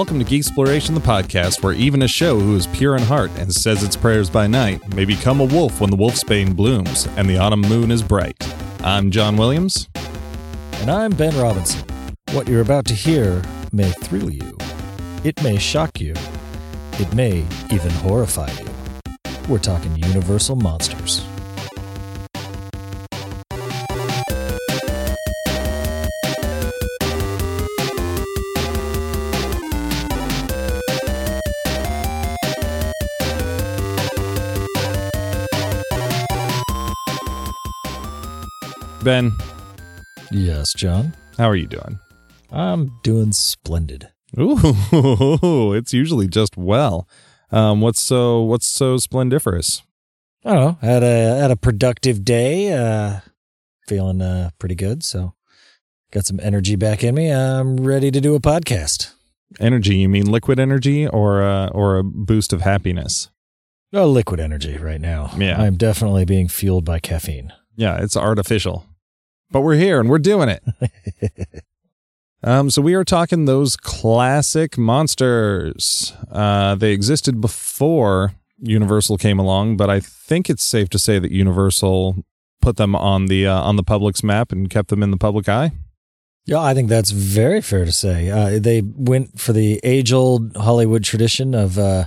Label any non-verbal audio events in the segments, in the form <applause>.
Welcome to Geek Exploration, the podcast where even a show who is pure in heart and says its prayers by night may become a wolf when the wolfsbane blooms and the autumn moon is bright. I'm John Williams. And I'm Ben Robinson. What you're about to hear may thrill you, it may shock you, it may even horrify you. We're talking Universal Monsters. Ben, Yes, John. how are you doing? I'm doing splendid. Ooh, <laughs> it's usually just well. Um, what's so what's so splendiferous? I don't know. Had a had a productive day. Uh, feeling uh, pretty good. So got some energy back in me. I'm ready to do a podcast. Energy? You mean liquid energy or uh, or a boost of happiness? Oh, liquid energy right now. Yeah. I'm definitely being fueled by caffeine. Yeah, it's artificial. But we're here and we're doing it. <laughs> um, so we are talking those classic monsters. Uh, they existed before Universal came along, but I think it's safe to say that Universal put them on the uh, on the public's map and kept them in the public eye. Yeah, I think that's very fair to say. Uh, they went for the age old Hollywood tradition of uh,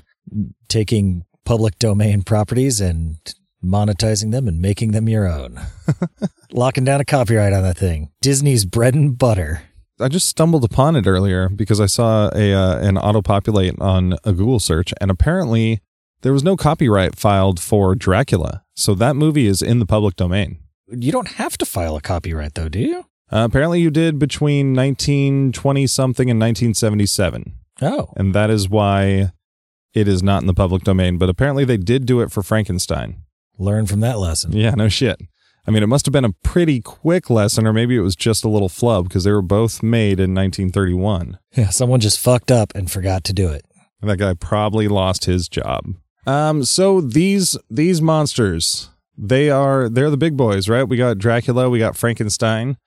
taking public domain properties and monetizing them and making them your own. <laughs> Locking down a copyright on that thing. Disney's bread and butter. I just stumbled upon it earlier because I saw a uh, an auto populate on a Google search, and apparently there was no copyright filed for Dracula. So that movie is in the public domain. You don't have to file a copyright, though, do you? Uh, apparently, you did between 1920 something and 1977, Oh, and that is why it is not in the public domain. But apparently, they did do it for Frankenstein. Learn from that lesson. Yeah, no shit. I mean, it must have been a pretty quick lesson, or maybe it was just a little flub because they were both made in 1931. Yeah, someone just fucked up and forgot to do it. And that guy probably lost his job. Um, so these these monsters, they are they're the big boys, right? We got Dracula, we got Frankenstein,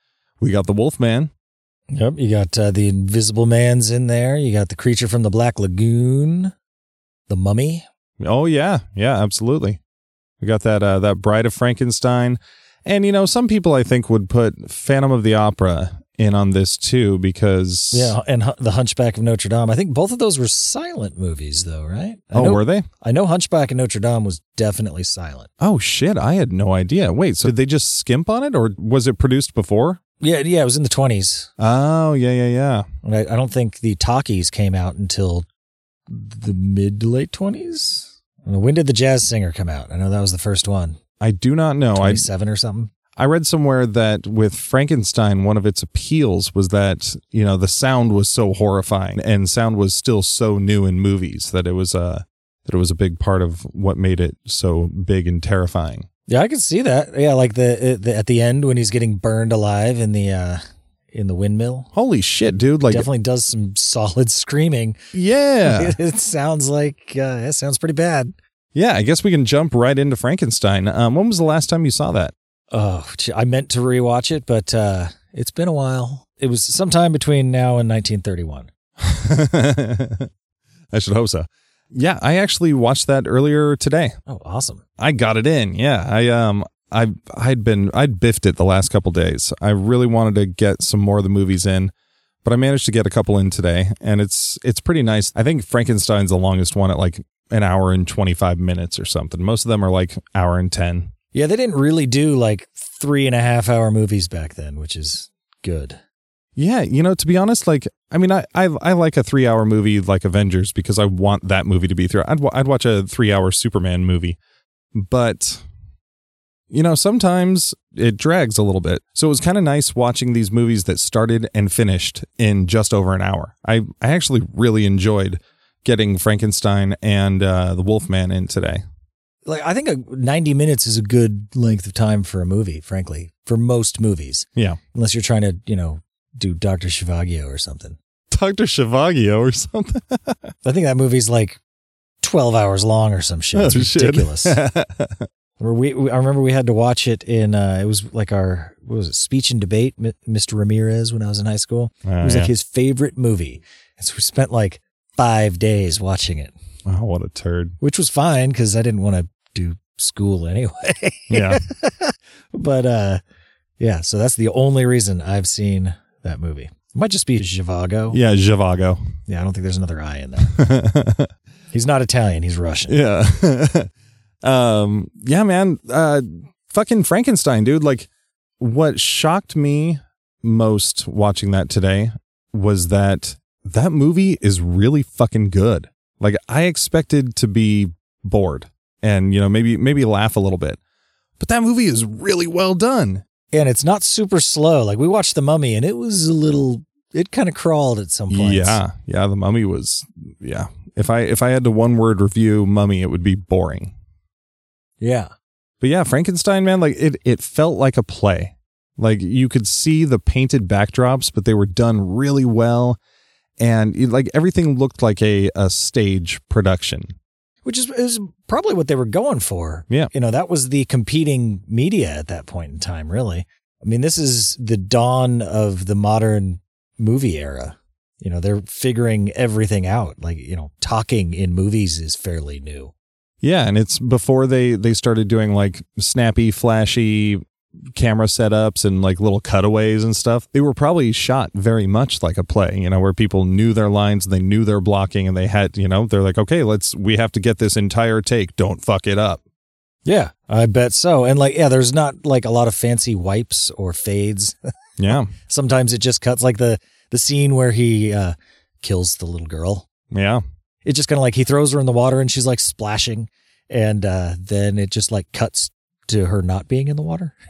we got the Wolfman. Yep, you got uh, the Invisible Man's in there. You got the creature from the Black Lagoon, the Mummy. Oh yeah, yeah, absolutely. We got that uh, that Bride of Frankenstein, and you know some people I think would put Phantom of the Opera in on this too because Yeah, and Hu- the Hunchback of Notre Dame. I think both of those were silent movies, though, right? I oh know, were they? I know Hunchback of Notre Dame was definitely silent. Oh shit, I had no idea. Wait, so did they just skimp on it, or was it produced before? Yeah, yeah, it was in the twenties. Oh yeah, yeah, yeah. I, I don't think the talkies came out until the mid to late twenties. When did the Jazz Singer come out? I know that was the first one. I do not know. I seven or something. I read somewhere that with Frankenstein, one of its appeals was that you know the sound was so horrifying, and sound was still so new in movies that it was a that it was a big part of what made it so big and terrifying. Yeah, I can see that. Yeah, like the, the at the end when he's getting burned alive in the uh in the windmill. Holy shit, dude! Like, Definitely does some solid <laughs> screaming. yeah, <laughs> It, sounds like uh, it sounds pretty bad. yeah. I guess we can jump right into Frankenstein. Um, when was the last time you saw that? Oh, I meant to rewatch it, but uh, it's been a while. It was sometime between now and 1931. <laughs> I should hope so. Yeah, I actually watched that earlier today. Oh, awesome! I got it in. Yeah, I um I I'd been I'd biffed it the last couple days. I really wanted to get some more of the movies in, but I managed to get a couple in today, and it's it's pretty nice. I think Frankenstein's the longest one at like an hour and twenty five minutes or something. Most of them are like hour and ten. Yeah, they didn't really do like three and a half hour movies back then, which is good. Yeah, you know, to be honest, like I mean, I I, I like a three hour movie like Avengers because I want that movie to be through. I'd I'd watch a three hour Superman movie, but you know, sometimes it drags a little bit. So it was kind of nice watching these movies that started and finished in just over an hour. I I actually really enjoyed getting Frankenstein and uh, the Wolfman in today. Like I think a 90 minutes is a good length of time for a movie, frankly, for most movies, Yeah, unless you're trying to, you know, do Dr. Shivago or something. Doctor Shivago or something. I think that movie's like 12 hours long or some shit. It's Oh, shit. ridiculous. Where <laughs> we, we, I remember we had to watch it in, uh, it was like our, what was it, speech and debate, M- Mr. Ramirez when I was in high school. It Oh, was yeah. like his favorite movie. And so we spent like five days watching it, Oh, what a turd. which was fine because I didn't want to do school anyway. Yeah. <laughs> but uh, yeah, so that's the only reason I've seen that movie. It might just be Zhivago. yeah, Zhivago. Yeah, I don't think there's another I in there. <laughs> He's not Italian. He's Russian. yeah. <laughs> um, yeah, man. Uh, fucking Frankenstein, dude. Like, what shocked me most watching that today was that that movie is really fucking good. Like, I expected to be bored and, you know, maybe, maybe laugh a little bit, but that movie is really well done. And it's not super slow. Like we watched The Mummy and it was a little, it kind of crawled at some point. Yeah. Yeah. The mummy was, yeah. If I, if I had to one word review mummy, it would be boring. Yeah. But yeah, Frankenstein, man, like it, it felt like a play. Like you could see the painted backdrops, but they were done really well. And like everything looked like a, a stage production. Which is, is probably what they were going for. Yeah. You know, that was the competing media at that point in time, really. I mean, this is the dawn of the modern movie era. You know, they're figuring everything out. Like, you know, talking in movies is fairly new. Yeah. And it's before they, they started doing like snappy, flashy camera setups and like little cutaways and stuff. They were probably shot very much like a play, you know, where people knew their lines, and they knew their blocking, and they had, you know, they're like, okay, let's, we have to get this entire take. Don't fuck it up. Yeah, I bet so. And like, yeah, there's not like a lot of fancy wipes or fades. <laughs> Yeah. Sometimes it just cuts like the the scene where he uh, kills the little girl. Yeah. It just kind of like he throws her in the water and she's like splashing, and uh, then it just like cuts to her not being in the water. <laughs>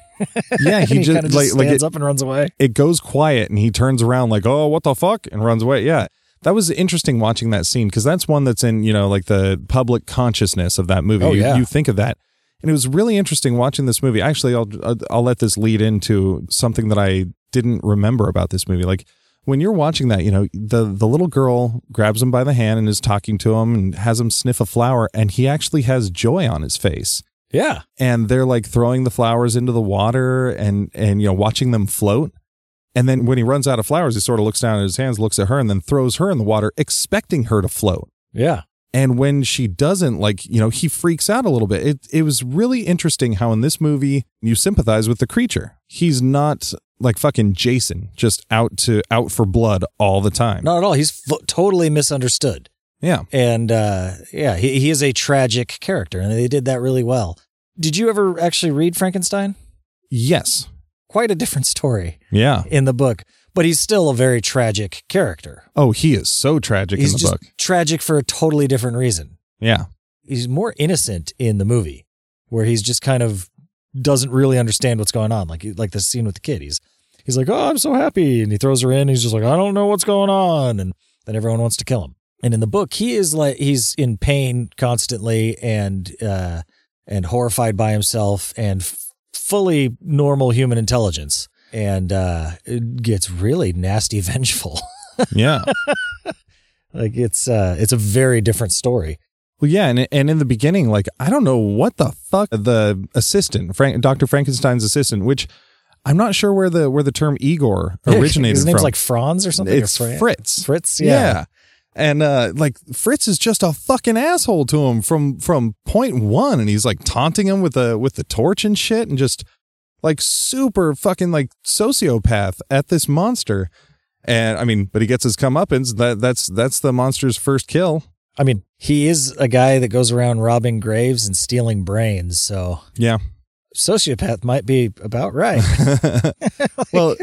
Yeah. And He, just, like, like stands it, up and runs away. it goes quiet and he turns around like, oh, what the fuck? And runs away. Yeah. That was interesting watching that scene because that's one that's in, you know, like the public consciousness of that movie. Oh, you, yeah. you think of that. And it was really interesting watching this movie. Actually, I'll I'll let this lead into something that I didn't remember about this movie. Like when you're watching that, you know, the the little girl grabs him by the hand and is talking to him and has him sniff a flower and he actually has joy on his face. Yeah, and they're like throwing the flowers into the water and and you know watching them float. And then when he runs out of flowers he sort of looks down at his hands looks at her and then throws her in the water expecting her to float. Yeah, and when she doesn't like you know he freaks out a little bit. It it was really interesting how in this movie you sympathize with the creature. He's not like fucking Jason just out to out for blood all the time not at all. He's f- totally misunderstood, yeah and uh, yeah, he he is a tragic character, and they did that really well. Did you ever actually read Frankenstein? yes Quite a different story yeah in the book, but he's still a very tragic character. oh he is so tragic He's in the just book tragic for a totally different reason. yeah He's more innocent in the movie, where he's just kind of doesn't really understand what's going on. Like like the scene with the kid. He's he's like, "Oh, I'm so happy," and he throws her in. And he's just like, "I don't know what's going on," and then everyone wants to kill him. And in the book, he is like he's in pain constantly and uh, and horrified by himself and f- fully normal human intelligence. And uh, it gets really nasty, <laughs> vengeful. yeah <laughs> like it's uh, it's a very different story. Well, yeah, and and in the beginning, like I don't know what the fuck the assistant, Frank, Doctor Frankenstein's assistant, which I'm not sure where the where the term Igor <laughs> originated His name's from. like Franz or something. or it's Fran- Fritz. Fritz, Yeah. yeah. And uh like Fritz is just a fucking asshole to him from from point one, and he's like taunting him with the with the torch and shit, and just like super fucking like sociopath at this monster. And I mean, but he gets his comeuppance. That that's that's the monster's first kill. I mean, he is a guy that goes around robbing graves and stealing brains, so Yeah. sociopath might be about right. <laughs> <laughs> well,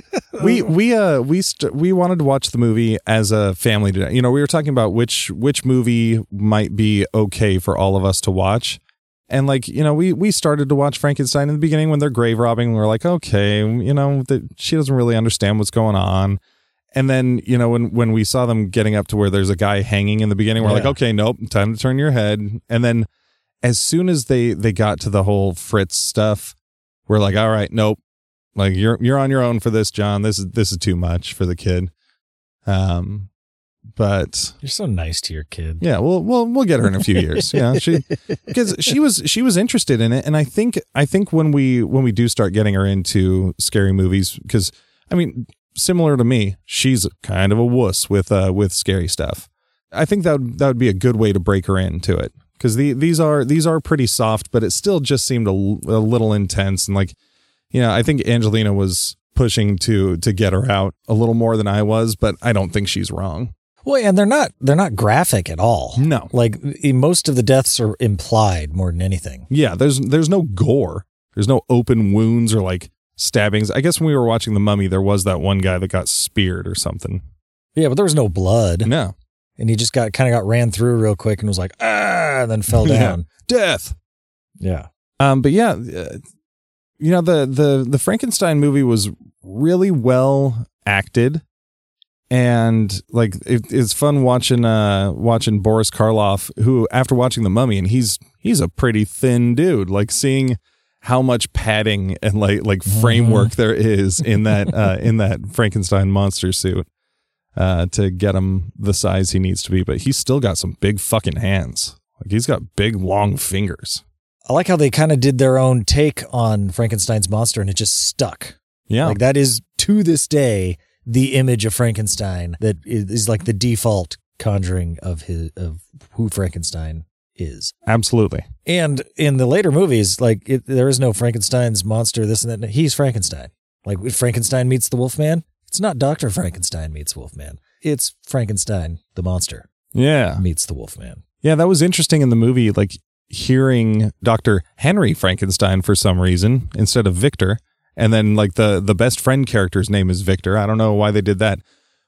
we we uh we st- we wanted to watch the movie as a family today. You know, we were talking about which which movie might be okay for all of us to watch. And like, you know, we we started to watch Frankenstein in the beginning when they're grave robbing. We're like, okay, you know, that she doesn't really understand what's going on. And then, you know, when when we saw them getting up to where there's a guy hanging in the beginning, we're like, okay, nope, time to turn your head. And then as soon as they they got to the whole Fritz stuff, we're like, all right, nope. Like you're you're on your own for this, John. This is this is too much for the kid. Um but You're so nice to your kid. yeah, we'll we'll we'll get her in a few years. Yeah, she <laughs> because she was she was interested in it, and I think I think when we when we do start getting her into scary movies, because I mean, similar to me, she's kind of a wuss with uh with scary stuff. I think that would, that would be a good way to break her into it because the, these are these are pretty soft, but it still just seemed a little intense and like you know I think Angelina was pushing to to get her out a little more than I was, but I don't think she's wrong. Well, and they're not they're not graphic at all. No. Like most of the deaths are implied more than anything. Yeah, there's there's no gore. There's no open wounds or like stabbings. I guess when we were watching The Mummy, there was that one guy that got speared or something. Yeah, but there was no blood. No. And he just got kind of got ran through real quick and was like, ah, and then fell Yeah. down. Death. yeah. Um, but yeah, uh, you know the the the Frankenstein movie was really well acted, and like it, it's fun watching uh watching Boris Karloff, who after watching The Mummy, and he's he's a pretty thin dude. Like seeing how much padding and like like framework there is in that uh <laughs> in that Frankenstein monster suit. Uh, to get him the size he needs to be, but he's still got some big fucking hands. Like he's got big long fingers. I like how they kind of did their own take on Frankenstein's monster and it just stuck. Yeah, Like that is to this day the image of Frankenstein that is, is like the default conjuring of his of who Frankenstein is. absolutely. And in the later movies, like it, there is no Frankenstein's monster, this and that. He's Frankenstein. Like Frankenstein meets the Wolfman, it's not Doctor Frankenstein meets Wolfman. It's Frankenstein, the monster, Yeah. meets the Wolfman. Yeah, that was interesting in the movie, like hearing Dr. Henry Frankenstein for some reason instead of Victor. And then like the the best friend character's name is Victor. I don't know why they did that.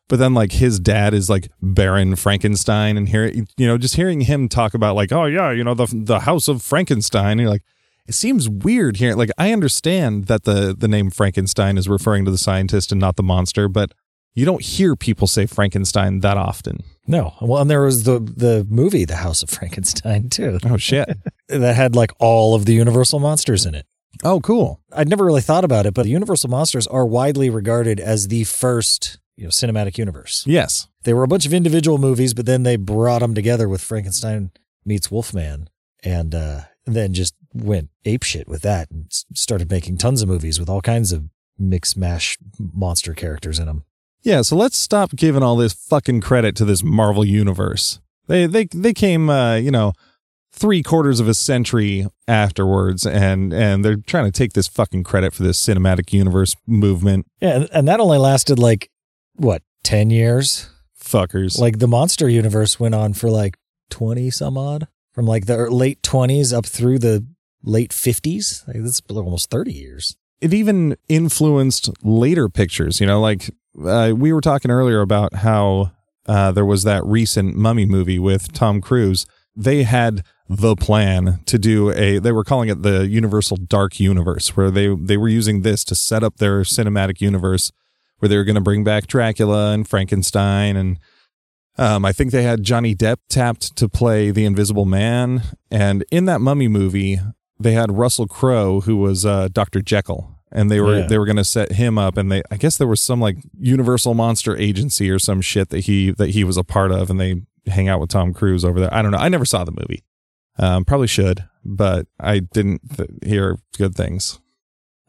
But then like his dad is like Baron Frankenstein and here you know, just hearing him talk about like, oh yeah, you know, the the house of Frankenstein, you're like it seems weird here. Like I understand that the the name Frankenstein is referring to the scientist and not the monster, but you don't hear people say Frankenstein that often. No, well, and there was the the movie, The House of Frankenstein, too, Oh shit. <laughs> that had like all of the Universal monsters in it. oh cool. I'd never really thought about it, but the Universal monsters are widely regarded as the first, you know, cinematic universe. Yes. They were a bunch of individual movies, but then they brought them together with Frankenstein meets Wolfman, and uh, then just went apeshit with that and started making tons of movies with all kinds of mix mash monster characters in them. Yeah, so let's stop giving all this fucking credit to this Marvel universe. They they they came uh, you know, three quarters of a century afterwards and and they're trying to take this fucking credit for this cinematic universe movement. Yeah, and, and that only lasted like what ten years. Fuckers. Like the monster universe went on for like twenty some odd, from like the late twenties up through the late fifties. Like that's almost thirty years. it even influenced later pictures, you know, like uh, we were talking earlier about how uh, there was that recent mummy movie with Tom Cruise. They had the plan to do a they were calling it the Universal Dark Universe where they they were using this to set up their cinematic universe where they were going to bring back Dracula and Frankenstein and um, I think they had Johnny Depp tapped to play the Invisible Man and in that mummy movie they had Russell Crowe who was uh, Dr. Jekyll and they were Yeah. they were going to set him up and they I guess there was some like Universal Monster Agency or some shit that he that he was a part of and they hang out with Tom Cruise over there. I don't know. I never saw the movie. Um, probably should, but I didn't th- hear good things.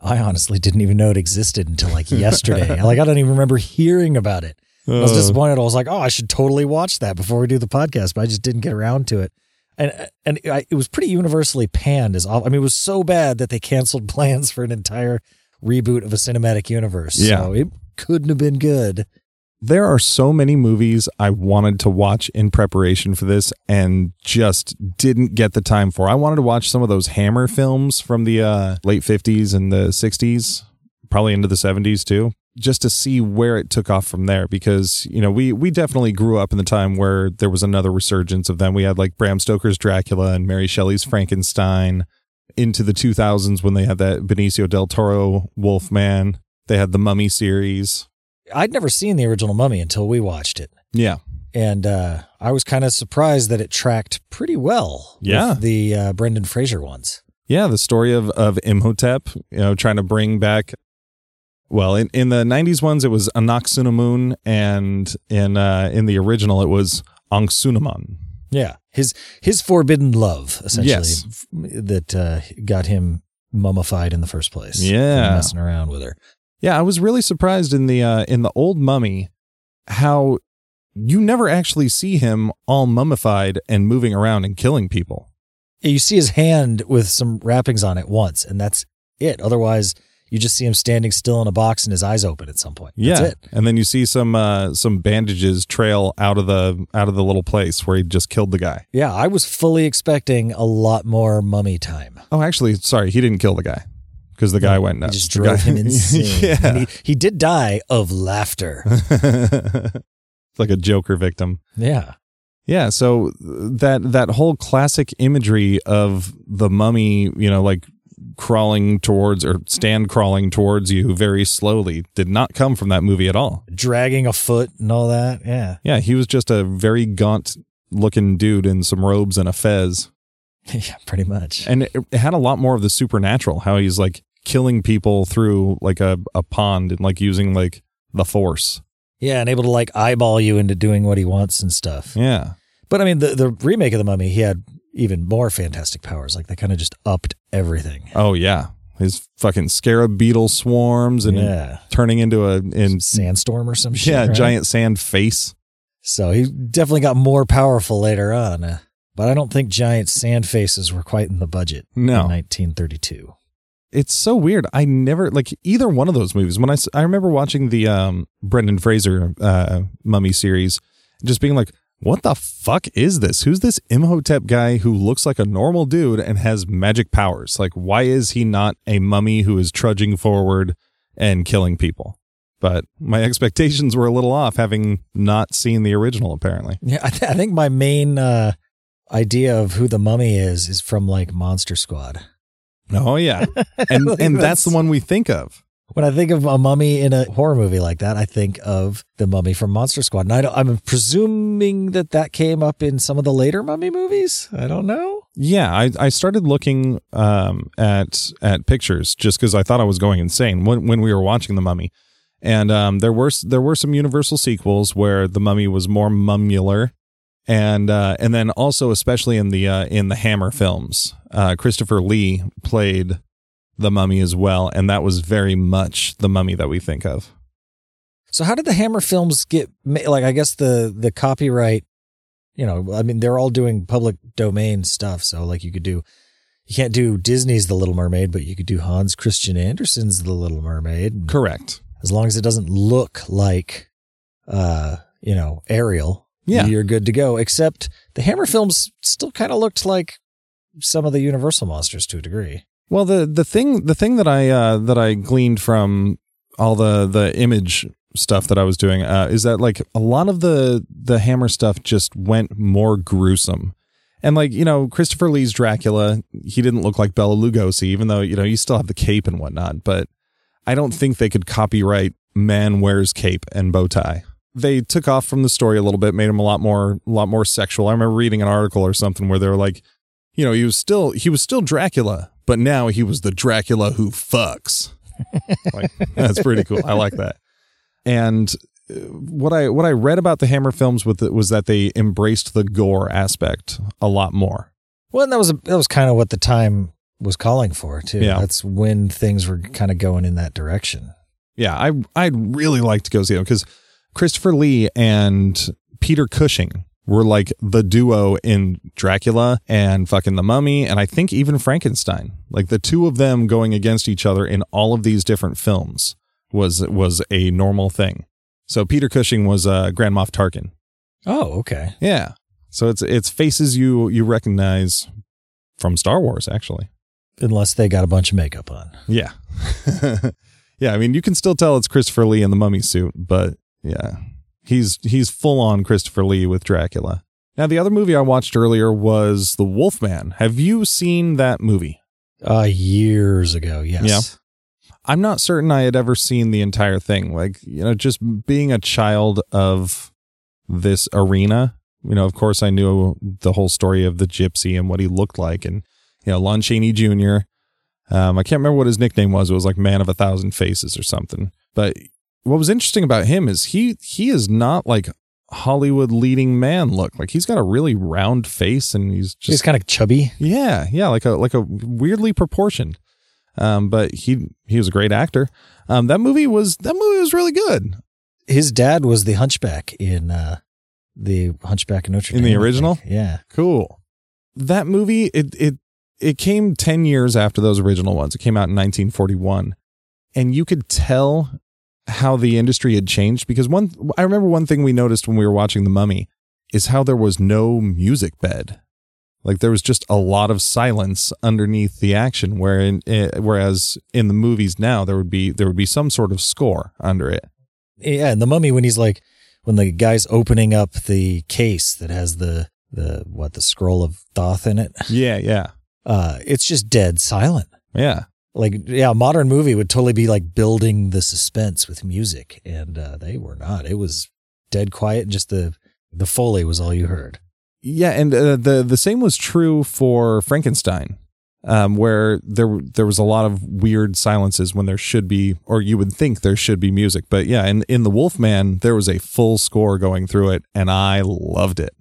I honestly didn't even know it existed until like yesterday. <laughs> like I don't even remember hearing about it. I was Uh, disappointed. I was like, oh, I should totally watch that before we do the podcast, but I just didn't get around to it. And and I, it was pretty universally panned as all. I mean, it was so bad that they canceled <laughs> plans for an entire reboot of a cinematic universe. Yeah. so it couldn't have been good. There are so many movies I wanted to watch in preparation for this and just didn't get the time for. I wanted to watch some of those Hammer films from the uh, late 50s and the 60s, probably into the 70s too, just to see where it took off from there because, you know, we we definitely grew up in the time where there was another resurgence of them. We had like Bram Stoker's Dracula and Mary Shelley's Frankenstein into the 2000s when they had that Benicio del Toro Wolfman. They had the Mummy series. I'd never seen the original Mummy until we watched it. Yeah. And uh, I was kind of surprised that it tracked pretty well Yeah. with the uh, Brendan Fraser ones. Yeah, the story of of Imhotep, you know, trying to bring back. Well, in, in the '90s ones, it was Anaksunamun, and in uh, in the original, it was Anksunamun. Yeah, his his forbidden love, essentially, Yes. that uh, got him mummified in the first place. Yeah. messing around with her. Yeah, I was really surprised in the uh, in the old Mummy how you never actually see him all mummified and moving around and killing people. You see his hand with some wrappings on it once, and that's it. Otherwise, you just see him standing still in a box and his eyes open at some point. Yeah, it. and then you see some uh, some bandages trail out of the out of the little place where he just killed the guy. Yeah, I was fully expecting a lot more mummy time. Oh, actually, sorry, he didn't kill the guy because the guy went nuts. just The drove guy- him <laughs> insane. yeah, And he, he did die of laughter. It's <laughs> like a Joker victim. yeah. Yeah, so that that whole classic imagery of the mummy, you know, like crawling towards or stand crawling towards you very slowly did not come from that movie at all. Dragging a foot and all that. Yeah. Yeah, he was just a very gaunt looking dude in some robes and a fez. <laughs> yeah, pretty much. And it, it had a lot more of the supernatural, how he's like killing people through like a, a pond and like using like the force. Yeah, and able to like eyeball you into doing what he wants and stuff. Yeah. But I mean, the, the remake of The Mummy, he had even more fantastic powers. Like they kind of just upped everything. Oh yeah. His fucking scarab beetle swarms and yeah. turning into a in Sandstorm or some shit. yeah, right? giant sand face. So he definitely got more powerful later on. Uh, but I don't think giant sand faces were quite in the budget in No. 1932. It's so weird. I never like either one of those movies. When I I remember watching the um Brendan Fraser uh Mummy series just being like what the fuck is this? Who's this Imhotep guy who looks like a normal dude and has magic powers? Like, why is he not a mummy who is trudging forward and killing people? But my <laughs> expectations were a little off having not seen the original, apparently. Yeah, I, th- I think my main uh, idea of who the mummy is is from like Monster Squad. Oh, yeah. <laughs> And, Like, and that's that's- the one we think of. When I think of a mummy in a horror movie like that, I think of the mummy from Monster Squad. And I don't, I'm presuming that that came up in some of the later mummy movies. I don't know. Yeah, I, I started looking um, at at pictures just because I thought I was going insane when when we were watching the Mummy, and um, there were there were some Universal sequels where the Mummy was more mummular, and uh, and then also especially in the uh, in the Hammer films, uh, Christopher Lee played the Mummy as well, and that was very much the Mummy that we think of. So how did the Hammer films get ma- like? I guess the the copyright. You know, I mean, they're all doing public domain stuff. So like, you could do. You can't do Disney's The Little Mermaid, but you could do Hans Christian Andersen's The Little Mermaid. Correct. As long as it doesn't look like, uh, you know, Ariel. Yeah. you're good to go. Except the Hammer films still kind of looked like some of the Universal monsters to a degree. Well, the the thing the thing that I uh, that I gleaned from all the the image stuff that I was doing uh, is that like a lot of the the Hammer stuff just went more gruesome. And like you know, Christopher Lee's Dracula, he didn't look like Bela Lugosi, even though you know you still have the cape and whatnot. But I don't think they could copyright man wears cape and bow tie. They took off from the story a little bit, made him a lot more a lot more sexual. I remember reading an article or something where they were like, you know, he was still he was still Dracula, but now he was the Dracula who fucks. <laughs> like that's pretty cool. I like that. And uh, what I what I read about the Hammer films with it was that they embraced the gore aspect a lot more. Well, and that was a, that was kind of what the time was calling for too. Yeah. That's when things were kind of going in that direction. Yeah, I I'd really like to go see them because Christopher Lee and Peter Cushing were like the duo in Dracula and fucking the Mummy, and I think even Frankenstein. Like the two of them going against each other in all of these different films was was a normal thing. So Peter Cushing was uh, Grand Moff Tarkin. Oh, okay. Yeah. So it's it's faces you you recognize from Star Wars, actually. Unless they got a bunch of makeup on. Yeah. <laughs> yeah, I mean you can still tell it's Christopher Lee in the mummy suit, but yeah. He's he's full on Christopher Lee with Dracula. Now the other movie I watched earlier was The Wolfman. Have you seen that movie? Uh, years ago, yes. Yeah. I'm not certain I had ever seen the entire thing. Like, you know, just being a child of this arena, you know, of course I knew the whole story of the gypsy and what he looked like. And, you know, Lon Chaney Jr., um, I can't remember what his nickname was. It was like Man of a Thousand Faces or something. But what was interesting about him is he he is not like Hollywood leading man look. Like he's got a really round face and he's just He's kind of chubby. yeah, yeah, like a like a weirdly proportioned. Um, but he he was a great actor. Um, that movie was that movie was really good. His dad was the hunchback in uh, the Hunchback of Notre Dame. In the original? Yeah. Cool. That movie, it it it came ten years after those original ones. It came out in 1941, and you could tell how the industry had changed because one. I remember one thing we noticed when we were watching The Mummy is how there was no music bed. Like there was just a lot of silence underneath the action, where in, eh, whereas in the movies now there would be there would be some sort of score under it. Yeah, and the mummy when he's like when the guy's opening up the case that has the the what the scroll of Thoth in it, Yeah, yeah, uh, it's just dead silent. yeah. Like yeah, a modern movie would totally be like building the suspense with music, and uh, they were not. It was dead quiet, and just the the foley was all you heard. Yeah, and uh, the the same was true for Frankenstein, um, where there there was a lot of weird silences when there should be, or you would think there should be music. But yeah, in in the Wolfman, there was a full score going through it, and I loved it.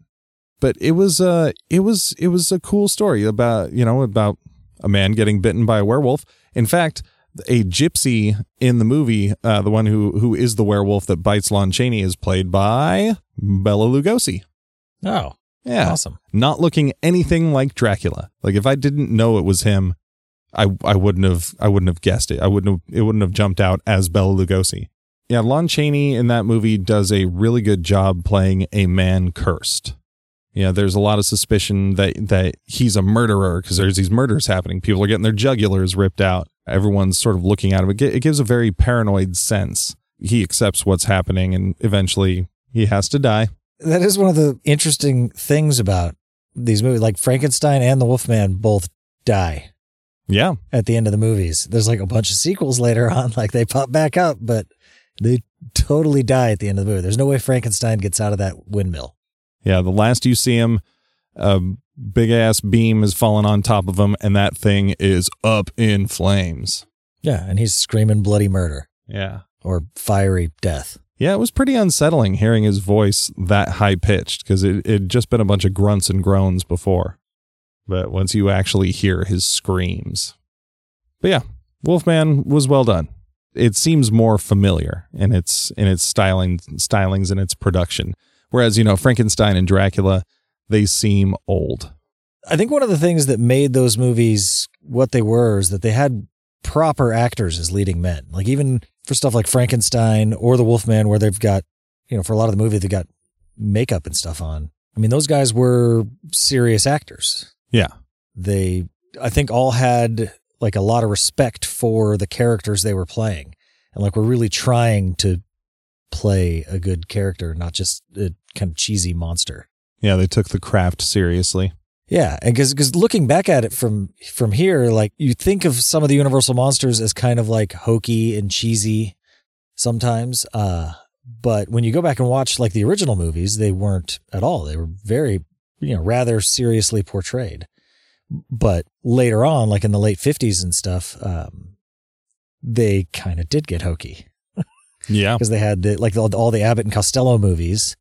But it was uh it was it was a cool story about you know about a man getting bitten by a werewolf. In fact, a gypsy in the movie, uh, the one who who is the werewolf that bites Lon Chaney, is played by Bela Lugosi. Oh, Yeah, awesome! not looking anything like Dracula. Like if I didn't know it was him, I I wouldn't have I wouldn't have guessed it. I wouldn't have it wouldn't have jumped out as Bela Lugosi. Yeah, Lon Chaney in that movie does a really good job playing a man cursed. Yeah, there's a lot of suspicion that that he's a murderer because there's these murders happening. People are getting their jugulars ripped out. Everyone's sort of looking at him. It, it gives a very paranoid sense. He accepts what's happening, and eventually he has to die. That is one of the interesting things about these movies. Like Frankenstein and the Wolfman both die Yeah, at the end of the movies. There's like a bunch of sequels later on, <laughs> like they pop back up, but they totally die at the end of the movie. There's no way Frankenstein gets out of that windmill. Yeah, the last you see him, a big ass beam is falling on top of him, and that thing is up in flames. Yeah, and he's screaming bloody murder Yeah. or fiery death. Yeah, it was pretty unsettling hearing his voice that high pitched because it had just been a bunch of grunts and groans before. But once you actually hear his screams. But yeah, Wolfman was well done. It seems more familiar in its in its styling stylings and its production. Whereas, you know, Frankenstein and Dracula, they seem old. I think one of the things that made those movies what they were is that they had proper actors as leading men. Like even for stuff like Frankenstein or The Wolfman, where they've got, you know, for a lot of the movie, they've got makeup and stuff on. I mean, those guys were serious actors. Yeah. They, I think, all had like a lot of respect for the characters they were playing and like were really trying to play a good character, not just a kind of cheesy monster. Yeah, they took the craft seriously. Yeah, and because because looking back at it from from here, like you think of some of the Universal monsters as kind of like hokey and cheesy sometimes, uh, but when you go back and watch like the original movies, they weren't at all. They were very, you know, rather seriously portrayed. But later on, like in the late fifties and stuff, um, they kind of did get hokey Yeah. <laughs> because they had the, like all, all the Abbott and Costello movies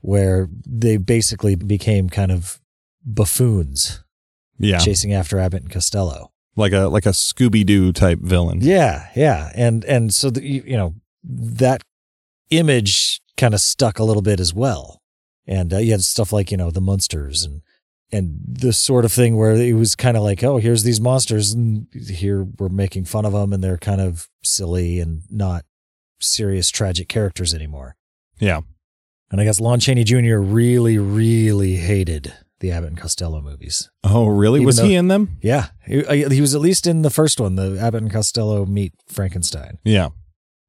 where they basically became kind of buffoons Yeah. chasing after Abbott and Costello. Like a like a Scooby Doo type villain. Yeah, yeah, and and so the, you, you know that image kind of stuck a little bit as well. And uh, you had stuff like you know the monsters and and this sort of thing where it was kind of like oh here's these monsters and here we're making fun of them and they're kind of silly and not serious tragic characters anymore. Yeah. And I guess Lon Chaney Jr. really really hated the Abbott and Costello movies. Oh, really? Even was though- he in them? Yeah, he, he was at least in the first one, the Abbott and Costello meet Frankenstein, Yeah.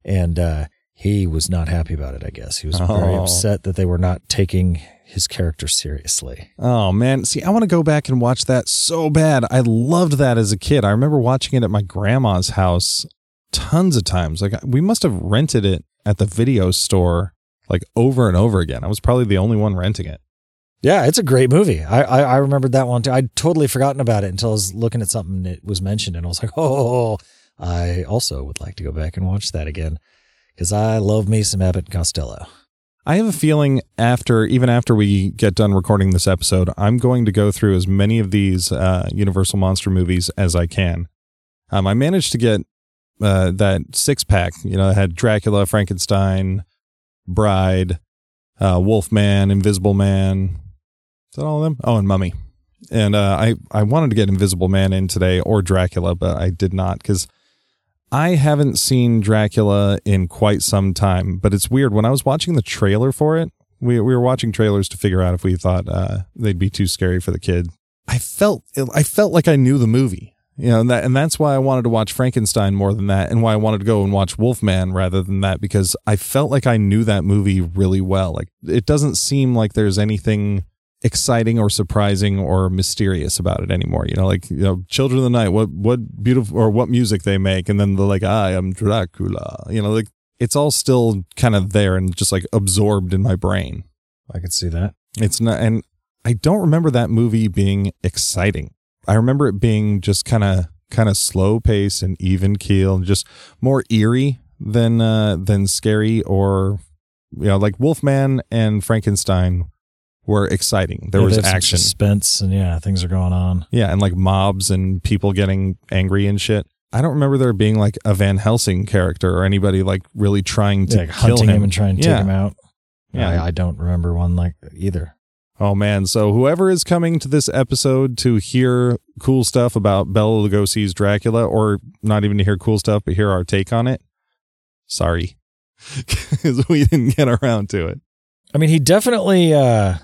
and uh, he was not happy about it. I guess he was very Oh. upset that they were not taking his character seriously. Oh man, see, I want to go back and watch that so bad. I loved that as a kid. I remember watching it at my grandma's house tons of times. Like we must have rented it at the video store like over and over again. I was probably the only one renting it. Yeah, it's a great movie. I I, I remembered that one too. I'd totally forgotten about it until I was looking at something that was mentioned, and I was like, <laughs> oh, I also would like to go back and watch that again because I love me some Abbott and Costello. I have a feeling after, even after we get done recording this episode, I'm going to go through as many of these uh, Universal Monster movies as I can. Um, I managed to get uh, that six pack, you know, it had Dracula, Frankenstein, Bride, uh, Wolfman, Invisible Man. Is that all of them? Oh, and Mummy. And uh, I I wanted to get Invisible Man in today or Dracula, but I did not because I haven't seen Dracula in quite some time. But it's weird when I was watching the trailer for it. We we were watching trailers to figure out if we thought uh, they'd be too scary for the kid. I felt I felt like I knew the movie. You know, and that and that's why I wanted to watch Frankenstein more than that, and why I wanted to go and watch Wolfman rather than that because I felt like I knew that movie really well. Like it doesn't seem like there's anything exciting or surprising or mysterious about it anymore. You know, like you know, Children of the Night, what what beautiful or what music they make, and then the like, I am Dracula. You know, like it's all still kind of there and just like absorbed in my brain. I could see that. It's not, and I don't remember that movie being exciting. I remember it being just kind of kind of slow pace and even keel, and just more eerie than uh, than scary or you know like Wolfman and Frankenstein were exciting. There Yeah, was action. suspense, and yeah, things are going on. Yeah, and like mobs and people getting angry and shit. I don't remember there being like a Van Helsing character or anybody like really trying to Yeah, like kill hunting him. him. and trying to Yeah. take him out. Yeah. I, I don't remember one like either. Oh man, so whoever is coming to this episode to hear cool stuff about Bela Lugosi's Dracula or not even to hear cool stuff but hear our take on it, sorry. <laughs> Cuz we didn't get around to it. I mean, he definitely uh,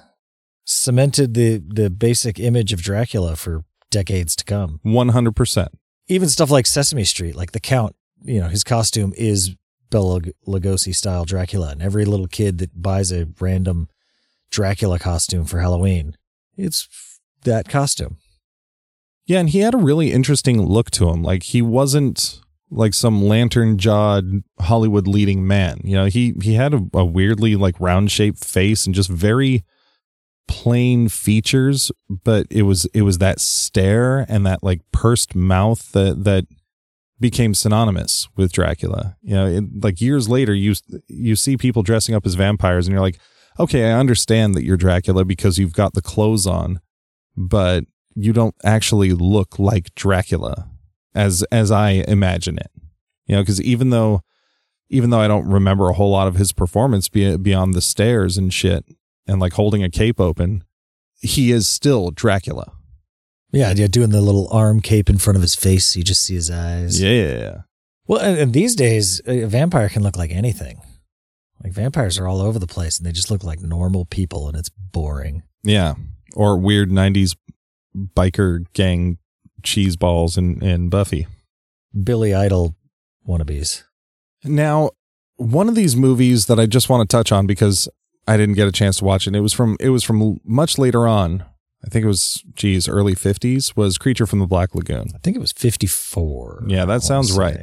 cemented the the basic image of Dracula for decades to come. 100%. Even stuff like Sesame Street, like the Count, you know, his costume is Bela Lugosi style Dracula, and every little kid that buys a random Dracula costume for Halloween, it's that costume. Yeah, and he had a really interesting look to him. Like he wasn't like some lantern jawed Hollywood leading man. You know, he he had a, a weirdly like round shaped face and just very plain features, but it was it was that stare and that like pursed mouth that that became synonymous with Dracula. You know, it, like years later you you see people dressing up as vampires and you're like, "Okay, I understand that you're Dracula because you've got the clothes on." But you don't actually look like Dracula as as I imagine it. You know, because even though even though I don't remember a whole lot of his performance beyond the stairs and shit and like holding a cape open, he is still Dracula. Yeah, yeah, doing the little arm cape in front of his face, you just see his eyes. Yeah. Well, and these days, a vampire can look like anything. Like vampires are all over the place, and they just look like normal people, and it's boring. Yeah. Or weird 90s biker gang cheese balls and, and Buffy. Billy Idol wannabes. Now, one of these movies that I just want to touch on because I didn't get a chance to watch it. It was from it was from much later on. I think it was geez, early 50s was Creature from the Black Lagoon. I think it was 54. Yeah, that sounds right.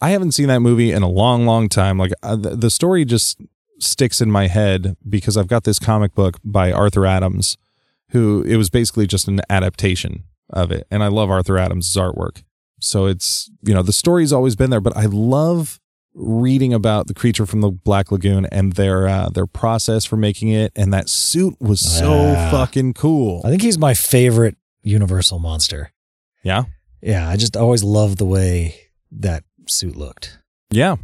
I haven't seen that movie in a long long time. Like uh, the, the story just sticks in my head because I've got this comic book by Arthur Adams who it was basically just an adaptation of it and I love Arthur Adams' artwork. So it's, you know, the story's always been there, but I love reading about the creature from the Black Lagoon and their uh, their process for making it and that suit was so Yeah. fucking cool. I think he's my favorite Universal monster. Yeah. Yeah, I just always love the way that suit looked. Yeah.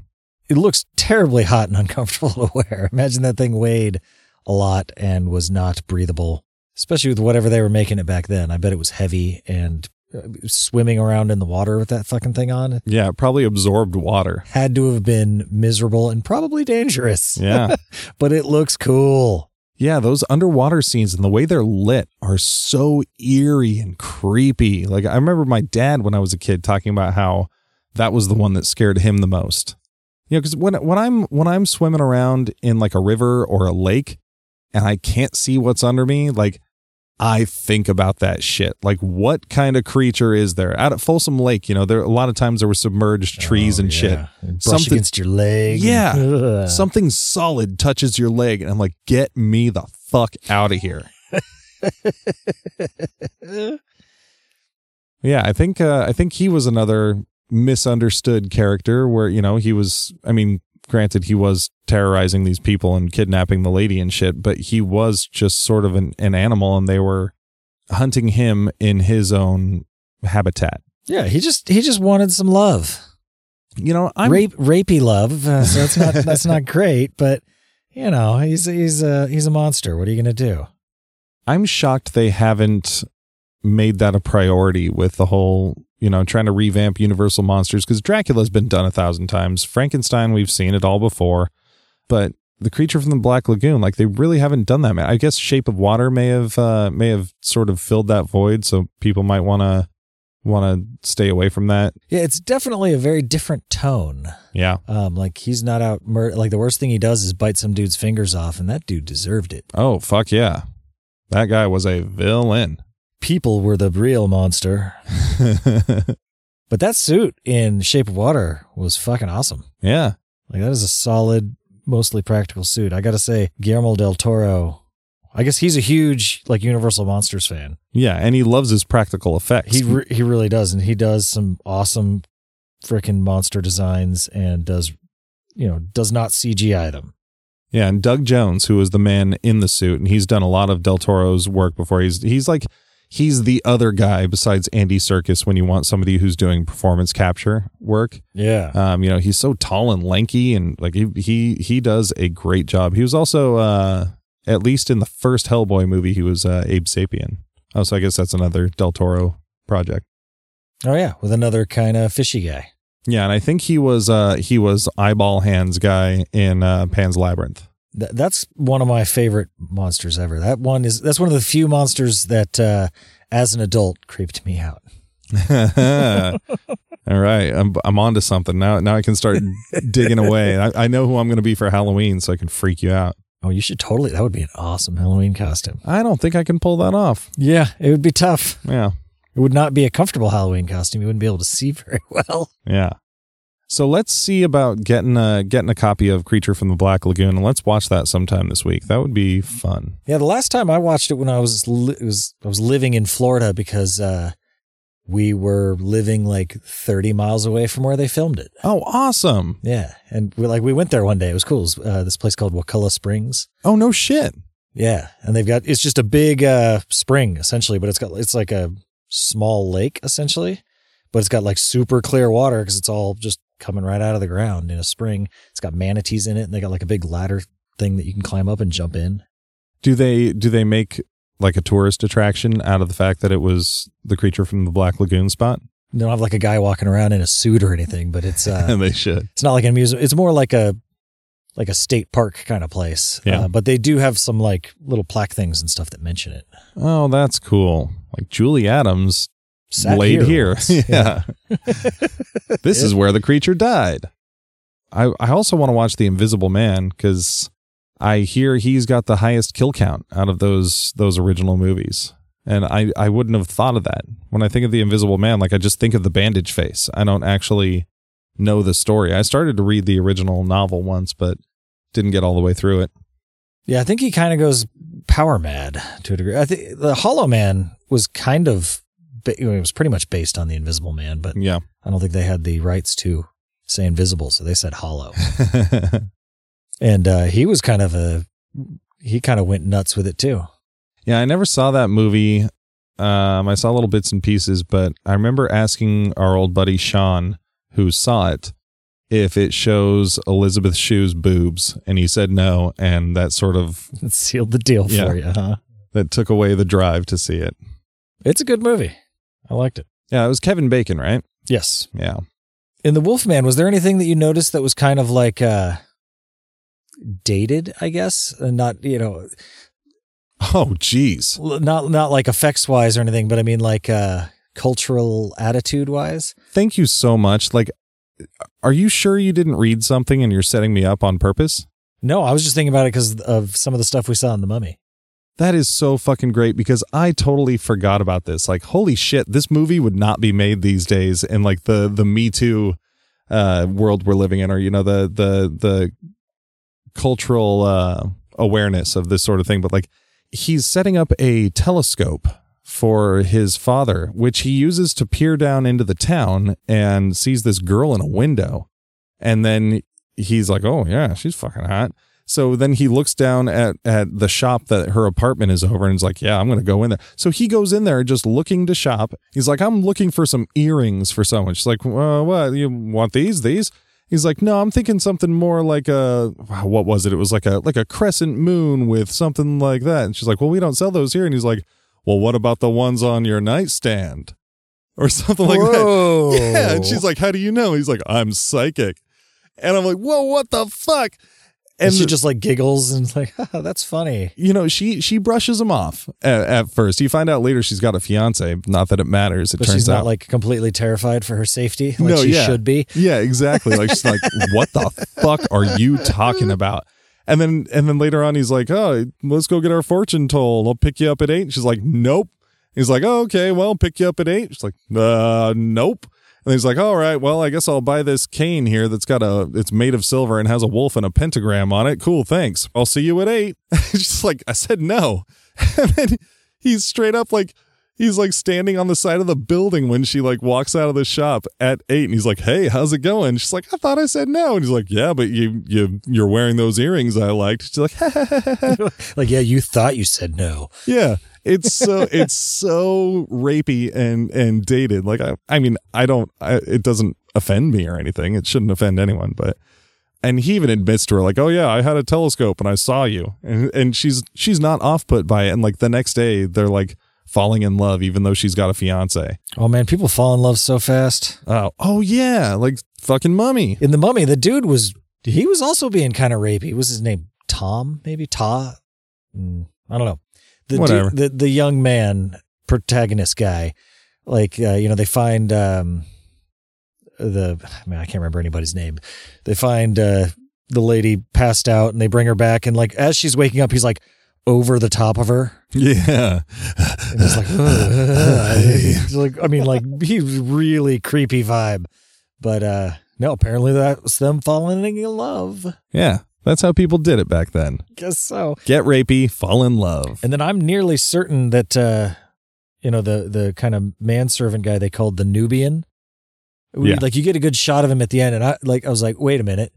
It looks terribly hot and <laughs> uncomfortable to wear. Imagine that thing weighed a lot and was not breathable, especially with whatever they were making it back then. I bet it was heavy and uh, swimming around in the water with that fucking thing on Yeah, it probably absorbed water. had to have been miserable and probably dangerous. Yeah. <laughs> but it looks cool. Yeah, those underwater scenes and the way they're lit are so eerie and creepy. Like I remember my dad when I was a kid talking about how that was the one that scared him the most. You know, because when when I'm when I'm swimming around in like a river or a lake and I can't see what's under me, like I think about that shit. Like what kind of creature is there? Out at Folsom Lake, you know, there a lot of times there were submerged trees Oh, and shit. And Brush Something- against your leg. Yeah. Ugh. <laughs> Something solid touches your leg and I'm like, "Get me the fuck out of here." <laughs> Yeah, I think uh, I think he was another misunderstood character where you know he was. I mean, granted, he was terrorizing these people and kidnapping the lady and shit, but he was just sort of an, an animal, and they were hunting him in his own habitat. yeah, he just he just wanted some love. You know, I'm Rape rapey love. Uh, so that's not <laughs> that's not great, but you know, he's he's a he's a monster. What are you gonna do? I'm shocked they haven't made that a priority with the whole, you know, trying to revamp Universal Monsters because Dracula's been done a thousand times. Frankenstein, we've seen it all before. But the creature from the Black Lagoon, like they really haven't done that. Man. I guess Shape of Water may have uh, may have sort of filled that void, so people might want to want to stay away from that. Yeah, it's definitely a very different tone. Yeah. Um, like he's not out mur- like the worst thing he does is bite some dude's fingers off, and that dude deserved it. Oh fuck yeah, that guy was a villain. People were the real monster. <laughs> but that suit in Shape of Water was fucking awesome. yeah. Like that is a solid, mostly practical suit. I gotta say, Guillermo del Toro. I guess he's a huge like Universal Monsters fan. Yeah, and he loves his practical effects. He re- he really does, and he does some awesome freaking monster designs, and does you know does not CGI them. Yeah, and Doug Jones, who is the man in the suit, and he's done a lot of Del Toro's work before. He's he's like he's the other guy besides Andy Serkis when you want somebody who's doing performance capture work. Yeah, Um, you know, he's so tall and lanky, and like he he he does a great job. He was also uh, at least in the first Hellboy movie, he was uh, Abe Sapien. Oh, so I guess that's another Del Toro project. oh yeah, with another kind of fishy guy. Yeah, and I think he was uh he was eyeball hands guy in uh, Pan's Labyrinth. Th- that's one of my favorite monsters ever. That one is that's one of the few monsters that, uh, as an adult, creeped me out. <laughs> All right, I'm I'm onto something now. Now I can start <laughs> digging away. I, I know who I'm going to be for Halloween, so I can freak you out. Oh, you should totally. That would be an awesome Halloween costume. I don't think I can pull that off. Yeah, it would be tough. Yeah, It would not be a comfortable Halloween costume. You wouldn't be able to see very <laughs> well. yeah. So let's see about getting a getting a copy of Creature from the Black Lagoon, and let's watch that sometime this week. That would be fun. Yeah, the last time I watched it when I was li- was I was living in Florida because uh, we were living like 30 miles away from where they filmed it. Oh, awesome! Yeah, and we like we went there one day. It was cool. It was, uh, this place called Wakulla Springs. Oh no shit! Yeah, and they've got it's just a big uh, spring essentially, but it's got it's like a small lake essentially, but it's got like super clear water because it's all just coming right out of the ground in a spring. It's got manatees in it, and they got like a big ladder thing that you can climb up and jump in. Do they do they make like a tourist attraction out of the fact that it was the Creature from the Black Lagoon spot? They don't have like a guy walking around in a suit or anything, but it's uh, <laughs> they should. it's not like a museum. It's more like a like a state park kind of place. Yeah. Uh, but they do have some like little plaque things and stuff that mention it. Oh, that's cool. Like Julie Adams laid here. once. <laughs> yeah. <laughs> this is where the creature died. I I also want to watch The Invisible Man because I hear he's got the highest kill count out of those those original movies. And I, I wouldn't have thought of that. When I think of The Invisible Man, like I just think of the bandage face. I don't actually know the story. I started to read the original novel once, but didn't get all the way through it. Yeah, I think he kind of goes power mad to a degree. I think the Hollow Man was kind of it was pretty much based on the Invisible Man, but Yeah. I don't think they had the rights to say invisible, so they said hollow. <laughs> and uh, he was kind of a he kind of went nuts with it too. Yeah, I never saw that movie. Um, I saw little bits and pieces, but I remember asking our old buddy Sean, who saw it, if it shows Elizabeth Shue's boobs, and he said no, and that sort of It <laughs> sealed the deal Yeah. for you, huh? that took away the drive to see it. It's a good movie. I liked it. Yeah, it was Kevin Bacon, right? Yes. Yeah. In the Wolfman, was there anything that you noticed that was kind of like uh dated, I guess? And not, you know, Oh, geez. not not like effects wise or anything, but I mean like uh cultural attitude wise. Thank you so much. Like, are you sure you didn't read something and you're setting me up on purpose? No, I was just thinking about it because of some of the stuff we saw in the Mummy. That is so fucking great because I totally forgot about this. Like, holy shit, this movie would not be made these days in like the the Me Too uh, world we're living in, or you know the the the cultural uh, awareness of this sort of thing. But like, he's setting up a telescope for his father, which he uses to peer down into the town and sees this girl in a window, and then he's like, "Oh yeah, she's fucking hot." So then he looks down at at the shop that her apartment is over and is like, "Yeah, I'm going to go in there." So he goes in there just looking to shop. He's like, "I'm looking for some earrings for someone." She's like, well, "What? You want these? These?" He's like, no, I'm thinking something more like a what was it? It was like a like a crescent moon with something like that. And she's like, well, we don't sell those here. And he's like, well, what about the ones on your nightstand or <laughs> something like Whoa. that? Yeah. And she's like, how do you know? He's like, I'm psychic. And I'm like, whoa, what the fuck? And she just like giggles and like, "Haha, <laughs> that's funny. you know, she she brushes him off at, at first. You find out later she's got a fiance. Not that it matters. It But turns she's not out, like completely terrified for her safety like No, she yeah. should be. yeah, exactly. Like she's like, <laughs> what the fuck are you talking about? And then and then later on, he's like, oh, let's go get our fortune told. I'll pick you up at eight. And she's like, nope. He's like, oh, okay, well, pick you up at eight. She's like, uh, nope. And he's like, all right, well, I guess I'll buy this cane here that's got a, it's made of silver and has a wolf and a pentagram on it. Cool, thanks. I'll see you at eight. <laughs> just like, I said no. <laughs> And then he's straight up like, he's like standing on the side of the building when she like walks out of the shop at eight and he's like, Hey, how's it going? She's like, I thought I said no. And he's like, Yeah, but you, you, you're wearing those earrings I liked. She's like, <laughs> <laughs> Like, yeah, you thought you said no. Yeah. It's <laughs> so it's so rapey and and dated. Like I I mean I don't I, it doesn't offend me or anything. It shouldn't offend anyone, but and he even admits to her like, "Oh yeah, I had a telescope and I saw you." And and she's she's not off put by it and like the next day they're like falling in love even though she's got a fiance. Oh man, people fall in love so fast. Oh, oh yeah, like fucking mummy. In the mummy, the dude was he was also being kind of rapey. Was his name Tom? Maybe Ta? Mm, I don't know. The, Whatever. dude- the the young man protagonist guy, like uh, you know, they find um the I mean I can't remember anybody's name. They find uh the lady passed out and they bring her back and like as she's waking up, he's like over the top of her. Yeah. And it's like, <laughs> it's like I mean, like he's really creepy vibe. But uh no, apparently that was them falling in love. yeah. That's how people did it back then. Guess so. Get rapey, fall in love. And then I'm nearly certain that uh you know the the kind of manservant guy they called the Nubian. We- Yeah. Like you get a good shot of him at the end, and I like I was like, wait a minute,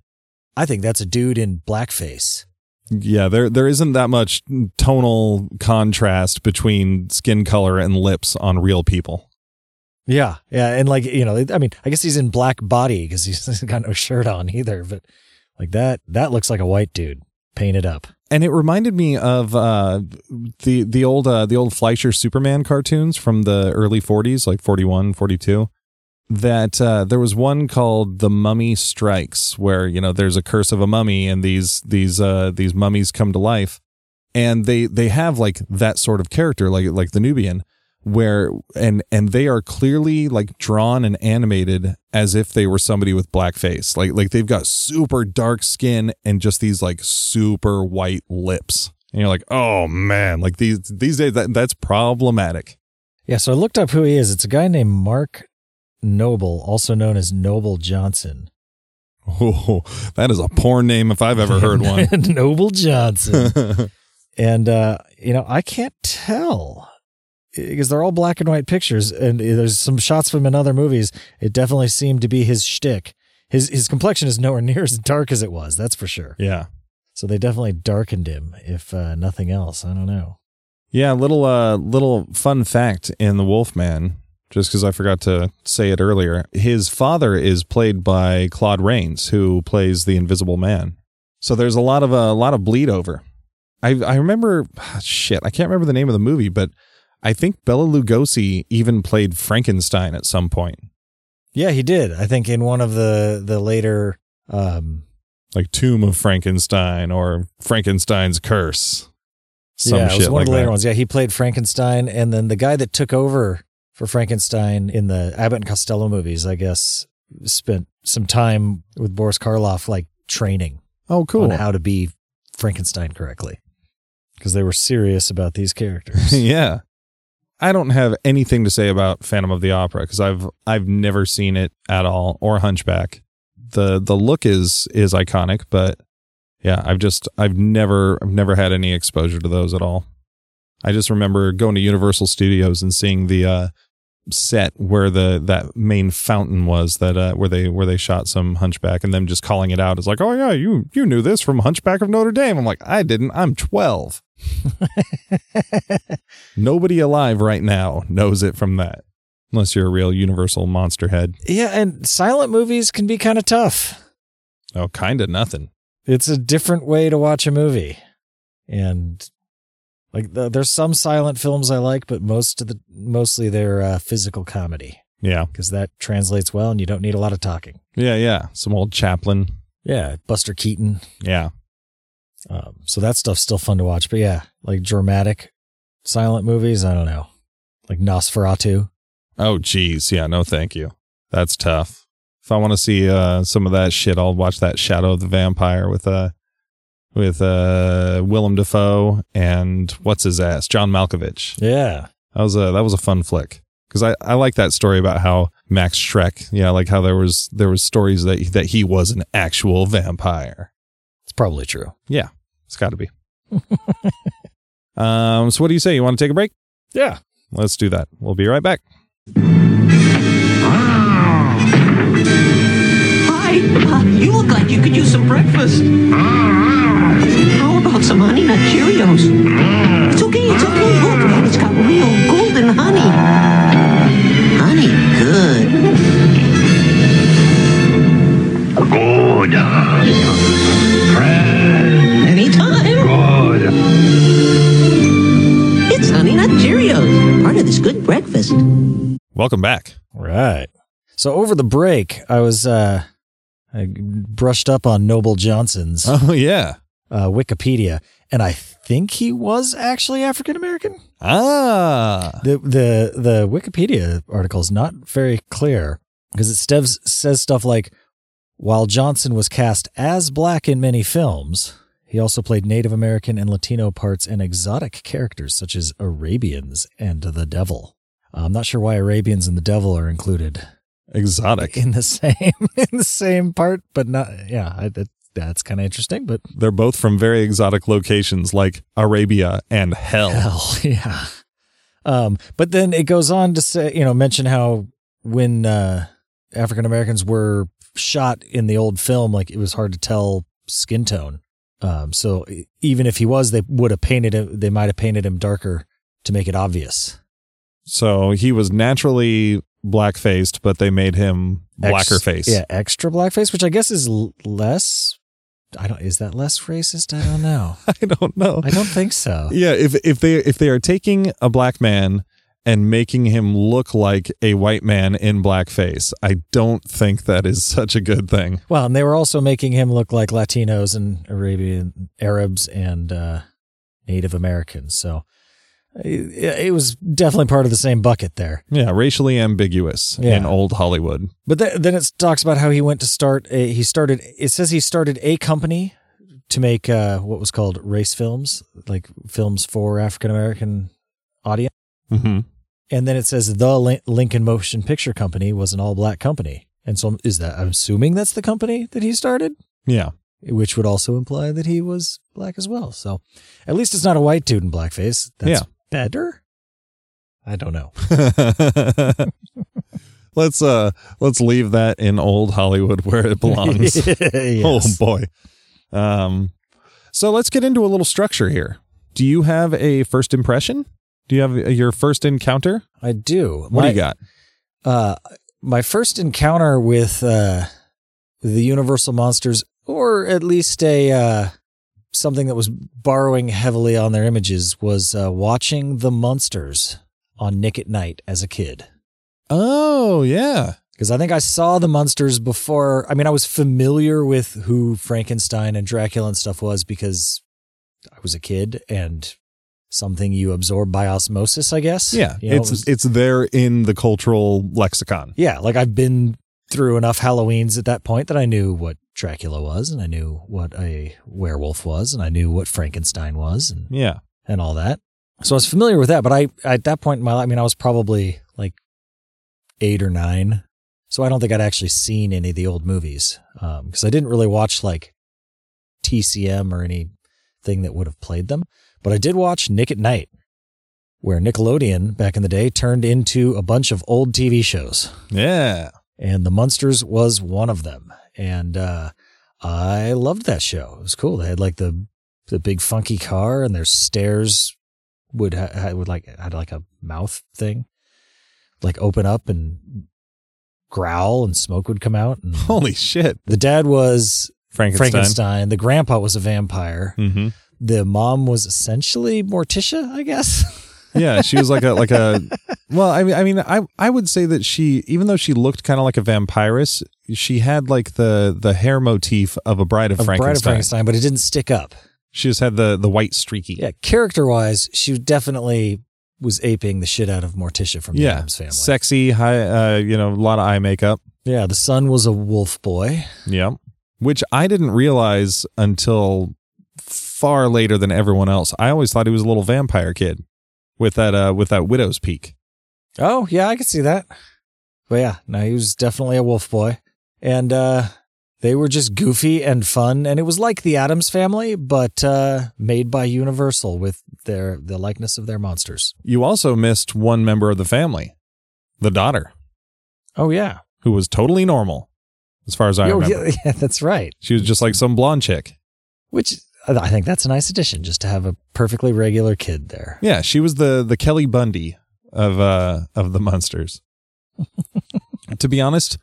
I think that's a dude in blackface. Yeah, there there isn't that much tonal contrast between skin color and lips on real people. Yeah, yeah, and like you know, I mean, I guess he's in black body because he's <laughs> got no shirt on either. But like that, that looks like a white dude painted up. And it reminded me of uh, the the old uh, the old Fleischer Superman cartoons from the early 40s, like 41, 42. That uh, there was one called The Mummy Strikes, where you know there's a curse of a mummy, and these these uh, these mummies come to life, and they they have like that sort of character, like like the Nubian, where and and they are clearly like drawn and animated as if they were somebody with black face like like they've got super dark skin and just these like super white lips. And you're like oh man. Like these these days that that's problematic. Yeah, so I looked up who he is. It's a guy named Mark Noble, also known as Noble Johnson. oh that is a porn name if i've ever heard one <laughs> Noble Johnson. <laughs> and uh, you know, I can't tell because they're all black and white pictures, and there's some shots from in other movies. It definitely seemed to be his shtick. His his complexion is nowhere <laughs> near as dark as it was. That's for sure. yeah So they definitely darkened him, if uh, nothing else. I don't know. Yeah, little uh little fun fact in the Wolfman, just because I forgot to say it earlier. His father is played by Claude Rains, who plays the Invisible Man. So there's a lot of a lot of bleed over. I I remember shit. I can't remember the name of the movie, but I think Bela Lugosi even played Frankenstein at some point, Yeah, he did. I think in one of the the later. Um, like Tomb of Frankenstein or Frankenstein's Curse. Some yeah, it was one like of the later that. ones. Yeah, he played Frankenstein, and then the guy that took over for Frankenstein in the Abbott and Costello movies, I guess, spent some time with Boris Karloff, like training Oh, cool. on how to be Frankenstein correctly, because they were serious about these characters. <laughs> yeah. I don't have anything to say about Phantom of the Opera because I've I've never seen it at all or Hunchback. The the look is is iconic, but yeah, I've just I've never I've never had any exposure to those at all. I just remember going to Universal Studios and seeing the uh, set where the that main fountain was that uh, where they where they shot some Hunchback and them just calling it out. It's like, oh yeah, you you knew this from Hunchback of Notre Dame. I'm like, I didn't. I'm twelve. <laughs> Nobody alive right now knows it from that, unless you're a real Universal monster head. yeah, and silent movies can be kind of tough. Oh, kind of nothing. It's a different way to watch a movie. And like the, there's some silent films I like, but most of the mostly they're uh, physical comedy Yeah. because that translates well and you don't need a lot of talking. Yeah, yeah. Some old Chaplin. Yeah, Buster Keaton. Yeah. Um, so that stuff's still fun to watch. But yeah, like dramatic silent movies, I don't know. Like Nosferatu. Oh, geez. Yeah, no, thank you. That's tough. If I want to see uh, some of that shit, I'll watch that Shadow of the Vampire with uh with uh Willem Dafoe and what's his ass, John Malkovich. Yeah. That was a that was a fun flick because I, I like that story about how Max Schreck, yeah, like how there was there was stories that that he was an actual vampire. It's probably true. Yeah, it's got to be. <laughs> um, so what do you say? You want to take a break? Yeah. Let's do that. We'll be right back. Hi, uh, you look like you could use some breakfast. How about some honey nut Cheerios? It's okay, it's okay. Look, it's got real golden honey. Honey, good. Good. Friend. Anytime. Good. It's honey nut Cheerios, part of this good breakfast. Welcome back. Right. So over the break, I was uh I brushed up on Noble Johnson's Oh yeah. Uh, Wikipedia, and I think he was actually African American. Ah. The the the Wikipedia article is not very clear because it steves, says stuff like while Johnson was cast as black in many films, he also played Native American and Latino parts and exotic characters such as Arabians and the Devil. I'm not sure why Arabians and the Devil are included Exotic. in the <laughs> same in the same part, but not yeah. I, that, that's kind of interesting, but They're both from very exotic locations like Arabia and hell. hell <laughs> yeah. Um, but then it goes on to say, you know, mention how when uh, African Americans were shot in the old film, like it was hard to tell skin tone. Um, so even if he was, they would have painted him. They might have painted him darker to make it obvious. So he was naturally black faced, but they made him blacker Ex- face. Yeah, extra blackface, which I guess is l- less. I don't. Is that less racist? I don't know. <laughs> I don't know. I don't think so. Yeah, if if they if they are taking a black man and making him look like a white man in blackface, I don't think that is such a good thing. Well, and they were also making him look like Latinos and Arabian Arabs and uh, Native Americans. So it, it was definitely part of the same bucket there. Yeah, racially ambiguous Yeah. in old Hollywood. But th- then it talks about how he went to start. A, he started. It says he started a company to make uh, what was called race films, like films for African American audience. hmm And then it says the Lincoln Motion Picture Company was an all black company. And so is that? I'm assuming that's the company that he started. Yeah. which would also imply that he was black as well. So at least it's not a white dude in blackface. That's Yeah. Better. I don't know. <laughs> let's uh let's leave that in old Hollywood where it belongs. <laughs> Oh boy. Um so let's get into a little structure here. Do you have a first impression? Do you have your first encounter? I do. What my, do you got? Uh, my first encounter with uh, the Universal monsters, or at least a uh, something that was borrowing heavily on their images, was uh, watching the Munsters on Nick at Night as a kid. Oh, yeah. because I think I saw the Munsters before. I mean, I was familiar with who Frankenstein and Dracula and stuff was because I was a kid and something you absorb by osmosis, I guess. Yeah. You know, it's it was- it's there in the cultural lexicon. yeah, like I've been through enough Halloweens at that point that I knew what Dracula was and I knew what a werewolf was and I knew what Frankenstein was and, Yeah. and all that. So I was familiar with that, but I at that point in my life, I mean, I was probably like eight or nine. So I don't think I'd actually seen any of the old movies um, because I didn't really watch like TCM or anything that would have played them. But I did watch Nick at Night, where Nickelodeon back in the day turned into a bunch of old TV shows Yeah. And the Munsters was one of them. And uh, I loved that show. It was cool. They had like the the big funky car, and their stairs would ha- would like had like a mouth thing, like open up and growl, and smoke would come out. And Holy shit. the dad was Frankenstein. Frankenstein. The grandpa was a vampire. hmm The mom was essentially Morticia, I guess. <laughs> Yeah, she was like a like a. Well, I mean, I mean, I I would say that she, even though she looked kind of like a vampiress, she had like the the hair motif of a Bride of, Of Frankenstein. Bride of Frankenstein, but it didn't stick up. She just had the the white streaky. Yeah, character wise, she definitely was aping the shit out of Morticia from the yeah, Addams family. sexy, high, uh, you know, a lot of eye makeup. yeah, the son was a wolf boy. Yeah, which I didn't realize until far later than everyone else. I always thought he was a little vampire kid with that uh with that widow's peak. Oh, yeah, I could see that. But yeah, no, he was definitely a wolf boy. And uh they were just goofy and fun, and it was like the Addams family, but uh made by Universal with their the likeness of their monsters. You also missed one member of the family, the daughter, Oh yeah. who was totally normal, as far as I Oh, remember. yeah, <laughs> yeah, that's right. She was just like some blonde chick. Which I think that's a nice addition, just to have a perfectly regular kid there. Yeah, she was the the Kelly Bundy of uh of the Munsters. <laughs> to be honest,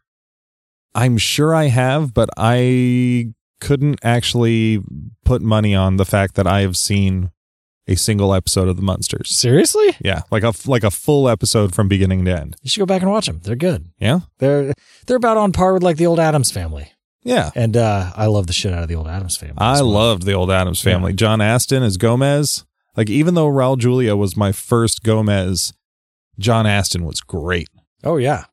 I'm sure I have, but I couldn't actually put money on the fact that I have seen a single episode of the Munsters. Seriously? Yeah, like a like a full episode from beginning to end. You should go back and watch them. They're good. Yeah, They're they're about on par with like the old Addams family. Yeah. And uh I love the shit out of the old Addams family. I well. loved the old Addams family. John Astin as Gomez. Like even though Raul Julia was my first Gomez, John Astin was great. Oh yeah.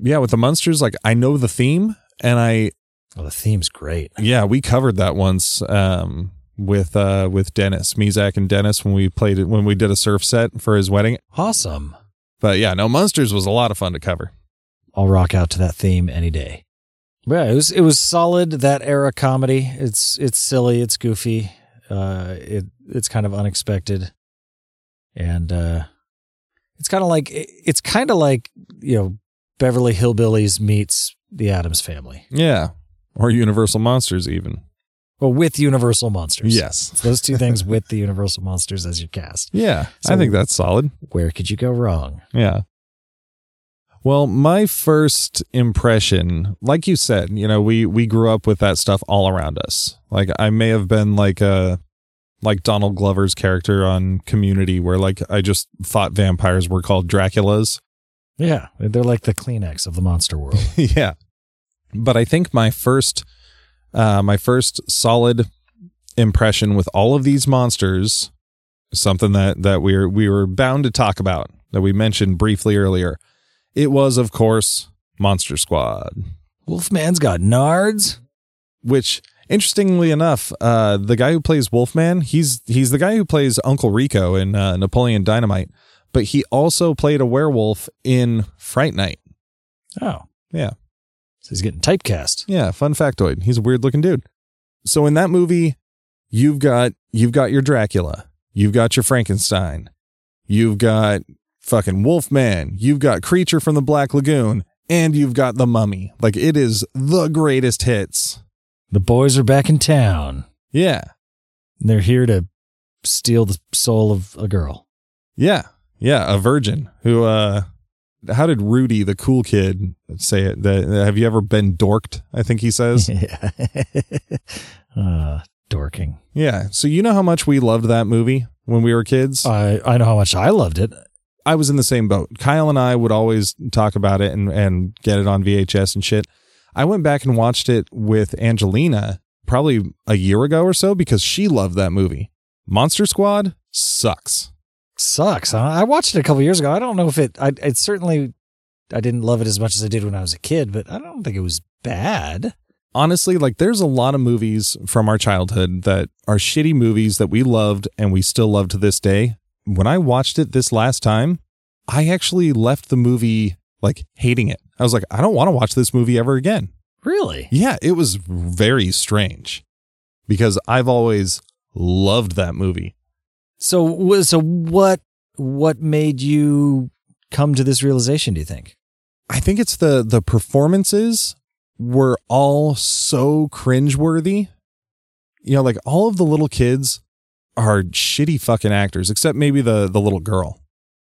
Yeah, with the Munsters, like I know the theme, and I Oh, the theme's great. yeah we covered that once um, with uh, with Dennis Mizak and Dennis when we played it when we did a surf set for his wedding. Awesome. But yeah, no Munsters was a lot of fun to cover. I'll rock out to that theme any day. Yeah, it was it was solid that era comedy. It's it's silly, it's goofy, uh, it it's kind of unexpected, and uh, it's kind of like it's kind of like you know Beverly Hillbillies meets the Addams Family, Yeah, or Universal Monsters even. well with Universal Monsters. Yes. It's those two things <laughs> with the Universal Monsters as your cast. Yeah, I think that's solid. Where could you go wrong? Yeah. Well, my first impression, like you said, you know, we we grew up with that stuff all around us. Like I may have been like a like Donald Glover's character on Community where like I just thought vampires were called Draculas. Yeah, they're like the Kleenex of the monster world. <laughs> yeah. But I think my first uh my first solid impression with all of these monsters something that that we were we were bound to talk about that we mentioned briefly earlier. It was of course Monster Squad, Wolfman's got nards. which interestingly enough, uh the guy who plays Wolfman, he's he's the guy who plays Uncle Rico in uh, Napoleon Dynamite, but he also played a werewolf in Fright Night. Oh, Yeah. so he's getting typecast. Yeah, fun factoid. He's a weird looking dude. So in that movie, you've got you've got your Dracula, you've got your Frankenstein, you've got fucking Wolfman, you've got Creature from the Black Lagoon, and you've got the Mummy. Like it is the greatest hits. The boys are back in town. Yeah. And They're here to steal the soul of a girl. Yeah. Yeah, a virgin who uh how did Rudy the cool kid say it? That have you ever been dorked? I think he says. <laughs> yeah. <laughs> uh, dorking. yeah. So you know how much we loved that movie when we were kids? I, I know how much I loved it. I was in the same boat. Kyle and I would always talk about it and, and get it on VHS and shit. I went back and watched it with Angelina probably a year ago or so because she loved that movie. Monster Squad sucks. Sucks. Huh? I watched it a couple years ago. I don't know if it, I, it certainly, I didn't love it as much as I did when I was a kid, but I don't think it was bad. Honestly, like there's a lot of movies from our childhood that are shitty movies that we loved and we still love to this day. When I watched it this last time, I actually left the movie like hating it. I was like, I don't want to watch this movie ever again. Really? Yeah, it was very strange because I've always loved that movie. So, so what, what made you come to this realization, do you think? I think it's the the performances were all so cringeworthy. You know, like all of the little kids are shitty fucking actors, except maybe the the little girl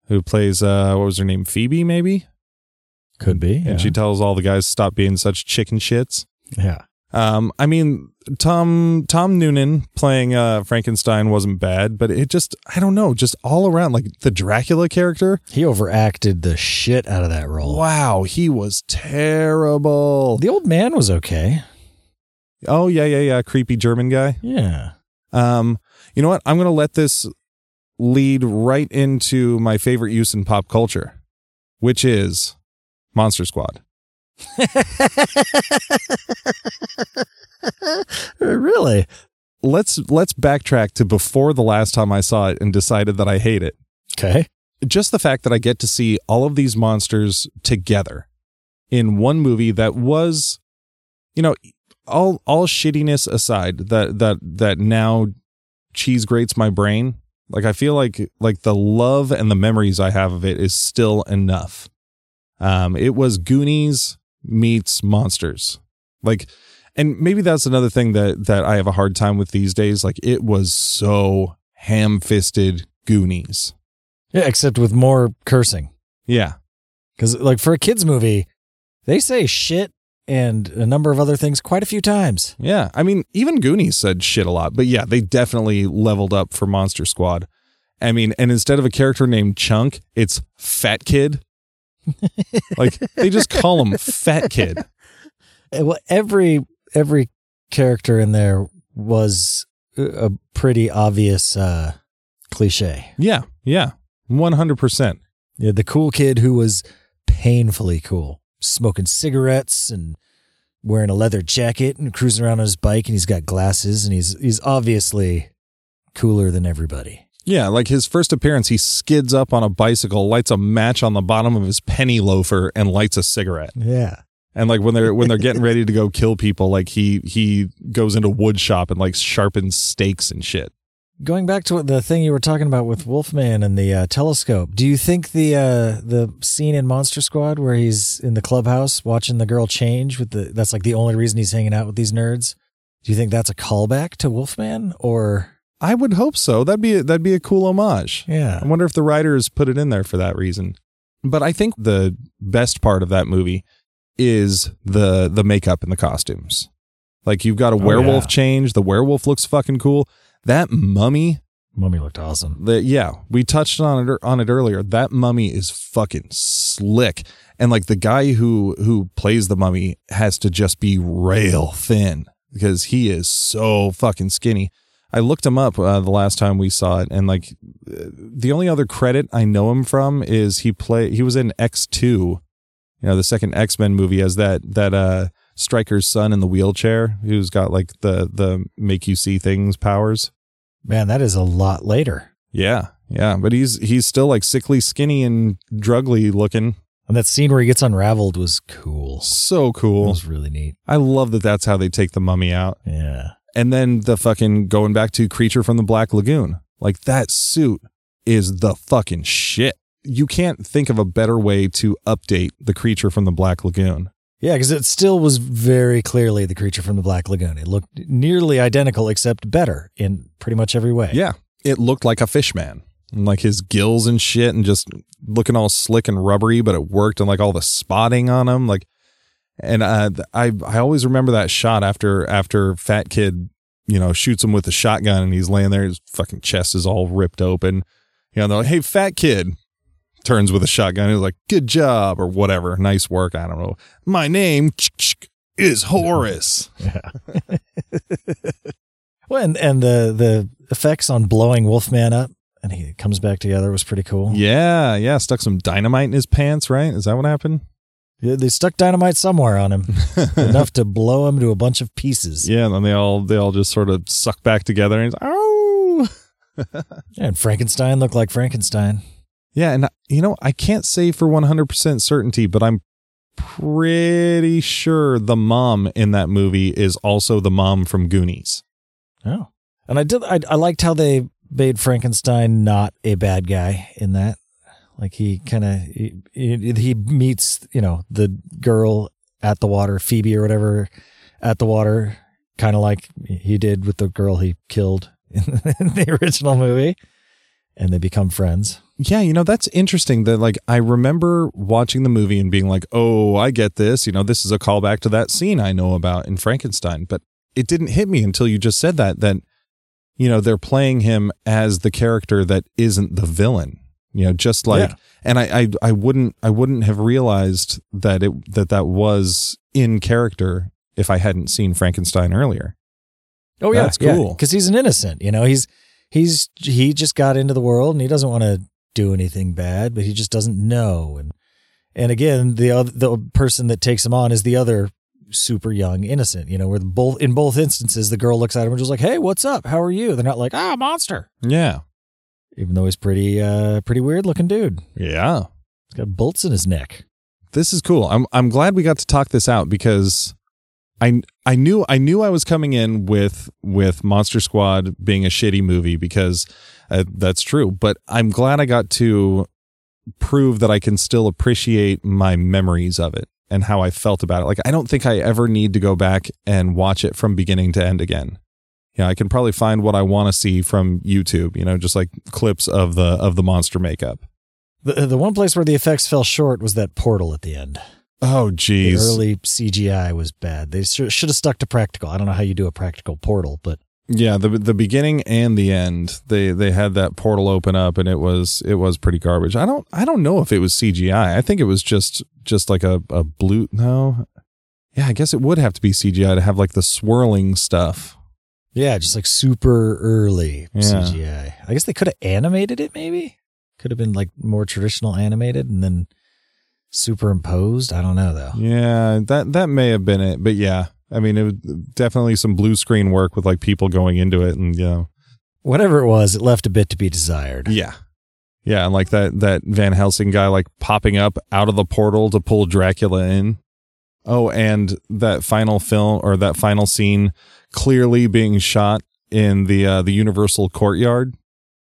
who plays uh what was her name? Phoebe, maybe? Could be. And she tells all the guys stop being such chicken shits. yeah. Um, I mean, Tom Tom Noonan playing uh, Frankenstein wasn't bad, but it just I don't know, just all around like the Dracula character. He overacted the shit out of that role. Wow, he was terrible. The old man was okay. Oh yeah, yeah, yeah, creepy German guy. Yeah. Um, you know what? I'm gonna let this lead right into my favorite use in pop culture, which is Monster Squad. <laughs> really? Let's let's backtrack to before the last time I saw it and decided that I hate it. Okay. Just the fact that I get to see all of these monsters together in one movie that was, you know, all all shittiness aside, that that that now cheese grates my brain. Like I feel like like the love and the memories I have of it is still enough. Um, it was Goonies meets monsters. Like, and maybe that's another thing that that I have a hard time with these days. Like, it was so ham fisted Goonies. Yeah, except with more cursing. Yeah, Because, like, for a kids' movie, they say shit and a number of other things quite a few times. yeah. I mean, even Goonies said shit a lot, but yeah, they definitely leveled up for Monster Squad. I mean, and instead of a character named Chunk, it's Fat Kid. <laughs> like they just call him Fat Kid. Uh, Well, every every character in there was a pretty obvious uh, cliche. Yeah, yeah, one hundred percent. Yeah, the cool kid who was painfully cool, smoking cigarettes and wearing a leather jacket and cruising around on his bike, and he's got glasses, and he's he's obviously cooler than everybody. Yeah, like his first appearance, he skids up on a bicycle, lights a match on the bottom of his penny loafer, and lights a cigarette. Yeah. And like when they're when they're getting ready to go kill people, like he he goes into wood shop and like sharpens stakes and shit. Going back to what the thing you were talking about with Wolfman and the uh, telescope, do you think the uh, the scene in Monster Squad where he's in the clubhouse watching the girl change with the that's like the only reason he's hanging out with these nerds? Do you think that's a callback to Wolfman or I would hope so. That'd be a, that'd be a cool homage. yeah? I wonder if the writers put it in there for that reason. But I think the best part of that movie is the the makeup and the costumes. Like you've got a werewolf yeah. change. The werewolf looks fucking cool. That mummy Mummy looked awesome. The, yeah, we touched on it on it earlier. That mummy is fucking slick, and like the guy who who plays the mummy has to just be rail thin because he is so fucking skinny. I looked him up uh, the last time we saw it, and like uh, the only other credit I know him from is he play he was in X two, you know, the second X Men movie as that that uh Stryker's son in the wheelchair who's got like the the make you see things powers. Man, that is a lot later. Yeah, yeah, but he's he's still like sickly, skinny, and drugly looking. And that scene where he gets unraveled was cool. So cool. It was really neat. I love that. That's how they take the mummy out, Yeah. and then the fucking going back to creature from the Black Lagoon. Like that suit is the fucking shit. You can't think of a better way to update the creature from the Black Lagoon. Yeah, because it still was very clearly the creature from the Black Lagoon. It looked nearly identical, except better in pretty much every way. Yeah, it looked like a fish man. And like his gills and shit and just looking all slick and rubbery, but it worked and like all the spotting on him. Like and uh, I I always remember that shot after after Fat Kid, you know, shoots him with a shotgun and he's laying there, his fucking chest is all ripped open. You know, they're like, Hey, Fat Kid turns with a shotgun. He's like, Good job or whatever. Nice work. I don't know. My name is Horace. Yeah. <laughs> well, and, and the the effects on blowing Wolfman up and he comes back together was pretty cool. Yeah, yeah. Stuck some dynamite in his pants, right? Is that what happened? Yeah, They stuck dynamite somewhere on him, <laughs> enough to blow him to a bunch of pieces. Yeah, and then they all they all just sort of suck back together and he's oh <laughs> And Frankenstein looked like Frankenstein. Yeah, and you know I can't say for one hundred percent certainty, but I'm pretty sure the mom in that movie is also the mom from Goonies. Oh, and I did. I, I liked how they made Frankenstein not a bad guy in that. Like he kind of he he meets you know the girl at the water, Phoebe or whatever, at the water, kind of like he did with the girl he killed <laughs> in the original movie. and they become friends. Yeah, you know, that's interesting that like I remember watching the movie and being like, "Oh, I get this. You know, this is a callback to that scene I know about in Frankenstein." But it didn't hit me until you just said that that you know, they're playing him as the character that isn't the villain. You know, just like Yeah. and I, I I wouldn't I wouldn't have realized that it that that was in character if I hadn't seen Frankenstein earlier. Oh yeah, That's cool. Because he's an innocent. You know, he's he's he just got into the world and he doesn't want to do anything bad, but he just doesn't know. And and again, the other the person that takes him on is the other super young innocent. You know, where the both in both instances, the girl looks at him and just like, "Hey, what's up? How are you?" They're not like, "Ah, monster," Yeah. even though he's pretty uh pretty weird looking dude. Yeah. He's got bolts in his neck. this is cool. I'm I'm glad we got to talk this out because I I knew I knew I was coming in with with Monster Squad being a shitty movie because uh, that's true. But I'm glad I got to prove that I can still appreciate my memories of it and how I felt about it. Like I don't think I ever need to go back and watch it from beginning to end again. Yeah, I can probably find what I want to see from YouTube. You know, just like clips of the of the monster makeup. The the one place where the effects fell short was that portal at the end. Oh, geez. The early CGI was bad. They should have stuck to practical. I don't know how you do a practical portal, but Yeah, the the beginning and the end, they they had that portal open up, and it was it was pretty garbage. I don't I don't know if it was CGI. I think it was just just like a a blue. No, yeah, I guess it would have to be CGI to have like the swirling stuff. yeah, just like super early Yeah. CGI. I guess they could have animated it. Maybe could have been like more traditional animated and then superimposed. I don't know though. Yeah, that that may have been it, but yeah, I mean, it was definitely some blue screen work with like people going into it, and you know, Whatever it was, it left a bit to be desired. Yeah. Yeah, and like that that Van Helsing guy like popping up out of the portal to pull Dracula in. Oh, and that final film or that final scene clearly being shot in the uh the Universal courtyard,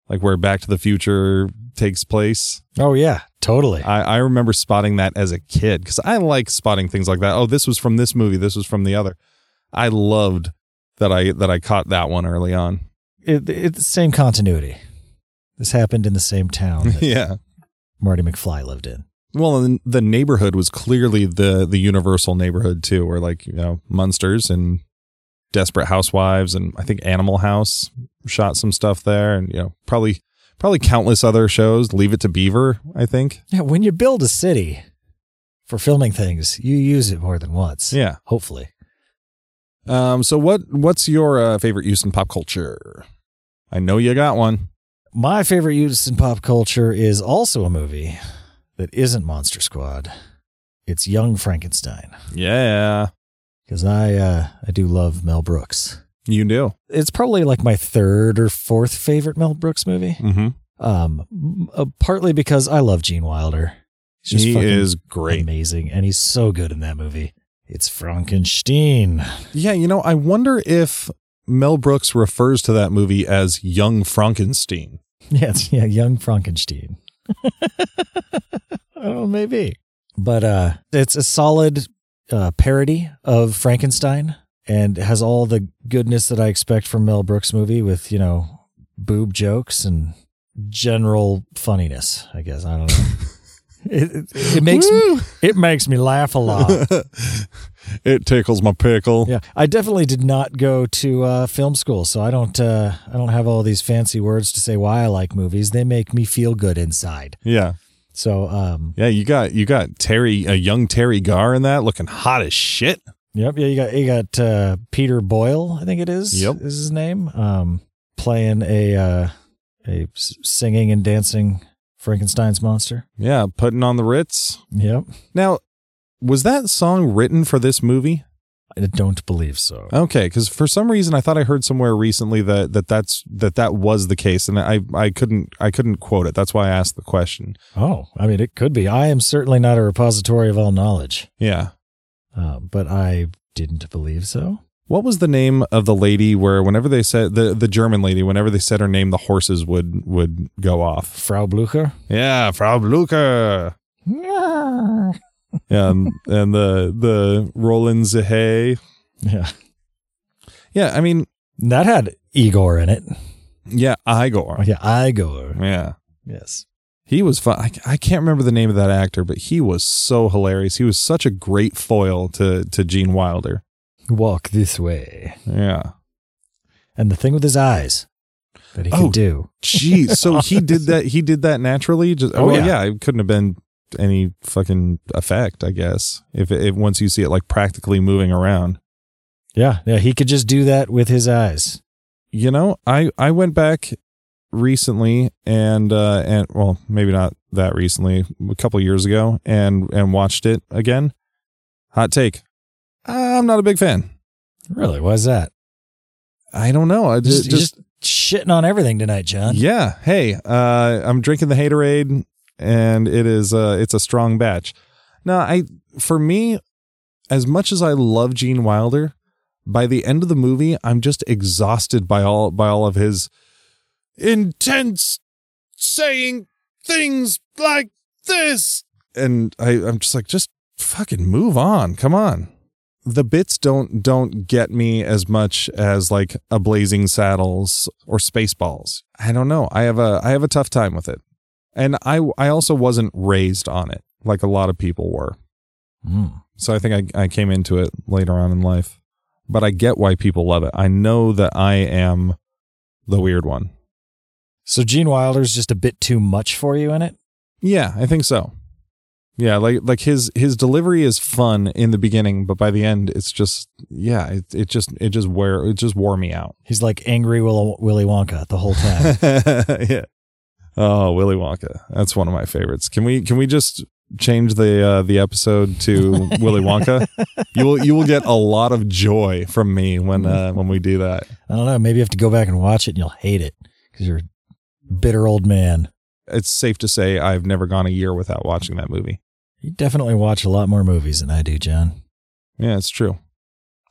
like where Back to the Future takes place. Oh yeah, totally. I, I remember spotting that as a kid because I like spotting things like that. Oh, this was from this movie, this was from the other. I loved that I that I caught that one early on. It, it's the same continuity. This happened in the same town <laughs> that yeah. Marty McFly lived in. Well, and the neighborhood was clearly the the universal neighborhood too, where like you know Munsters and Desperate Housewives and I think Animal House shot some stuff there, and you know probably probably countless other shows. Leave It to Beaver, I think. Yeah, when you build a city for filming things, you use it more than once. Yeah. Hopefully. Um. So what what's your uh, favorite use in pop culture? I know you got one. My favorite use in pop culture is also a movie that isn't Monster Squad. It's Young Frankenstein Yeah, because I uh, I do love Mel Brooks. You do. It's probably like my third or fourth favorite Mel Brooks movie. Mm-hmm. Um, uh, partly because I love Gene Wilder. He's just He is great. amazing, and he's so good in that movie. It's Frankenstein. Yeah, you know, I wonder if Mel Brooks refers to that movie as Young Frankenstein. <laughs> Yeah, it's, yeah, young Frankenstein. <laughs> oh, maybe. But uh it's a solid uh parody of Frankenstein and has all the goodness that I expect from Mel Brooks movie with, you know, boob jokes and general funniness, I guess. I don't know. <laughs> it, it, it makes Woo! it makes me laugh a lot. <laughs> it tickles my pickle. Yeah, I definitely did not go to uh, film school, so I don't. Uh, I don't have all these fancy words to say why I like movies. They make me feel good inside. Yeah. So, um, Yeah, you got you got Terry, a young Teri Garr in that, looking hot as shit. Yep, yeah, you got you got uh, Peter Boyle, I think it is. Yep. is his name. Um, playing a uh, a singing and dancing Frankenstein's monster. Yeah, putting on the Ritz. Yep, Now, was that song written for this movie? I don't believe so. Okay, because for some reason I thought I heard somewhere recently that that that's that that was the case, and I I couldn't I couldn't quote it. That's why I asked the question. Oh, I mean, it could be. I am certainly not a repository of all knowledge, Yeah. Uh, but I didn't believe so. What was the name of the lady where whenever they said the the German lady, whenever they said her name, the horses would would go off? Frau Blucher. Yeah, Frau Blucher. <laughs> yeah. and and the the Roland Zehe. Yeah, Yeah, I mean, That had Igor in it. Yeah, Igor. Yeah, Igor. Yeah. Yes. He was fun. I, I can't remember the name of that actor, but he was so hilarious. He was such a great foil to to Gene Wilder. Walk this way. Yeah. And the thing with his eyes that he Oh, could do. Jeez. So <laughs> he did that. He did that naturally. Just Oh, oh yeah. yeah. It couldn't have been any fucking effect. I guess if if once you see it like practically moving around. Yeah. Yeah. He could just do that with his eyes. You know, I I went back recently and uh and well maybe not that recently a couple years ago and and watched it again hot take i'm not a big fan Really? Why's that? i don't know i Just, just, just shitting on everything tonight, John. yeah hey uh i'm drinking the haterade and it is uh it's a strong batch now i for me as much as i love gene wilder by the end of the movie i'm just exhausted by all by all of his intense saying things like this. And i i'm just like just fucking move on. Come on. The bits don't don't get me as much as like a blazing saddles or spaceballs. I don't know. I have a i have a tough time with it. And i i also wasn't raised on it like a lot of people were. Mm. so i think i, I came into it later on in life. But i get why people love it. I know that i am the weird one So Gene Wilder's just a bit too much for you in it? Yeah, I think so. Yeah, like like his his delivery is fun in the beginning, but by the end, it's just yeah, it it just it just wear it just wore me out. He's like angry Will- Willy Wonka the whole time. <laughs> yeah. Oh, Willy Wonka, that's one of my favorites. Can we can we just change the uh, the episode to <laughs> Willy Wonka? You will you will get a lot of joy from me when uh, when we do that. I don't know. Maybe you have to go back and watch it and you'll hate it because you're bitter old man. It's safe to say I've never gone a year without watching that movie. You definitely watch a lot more movies than I do, John. Yeah, it's true.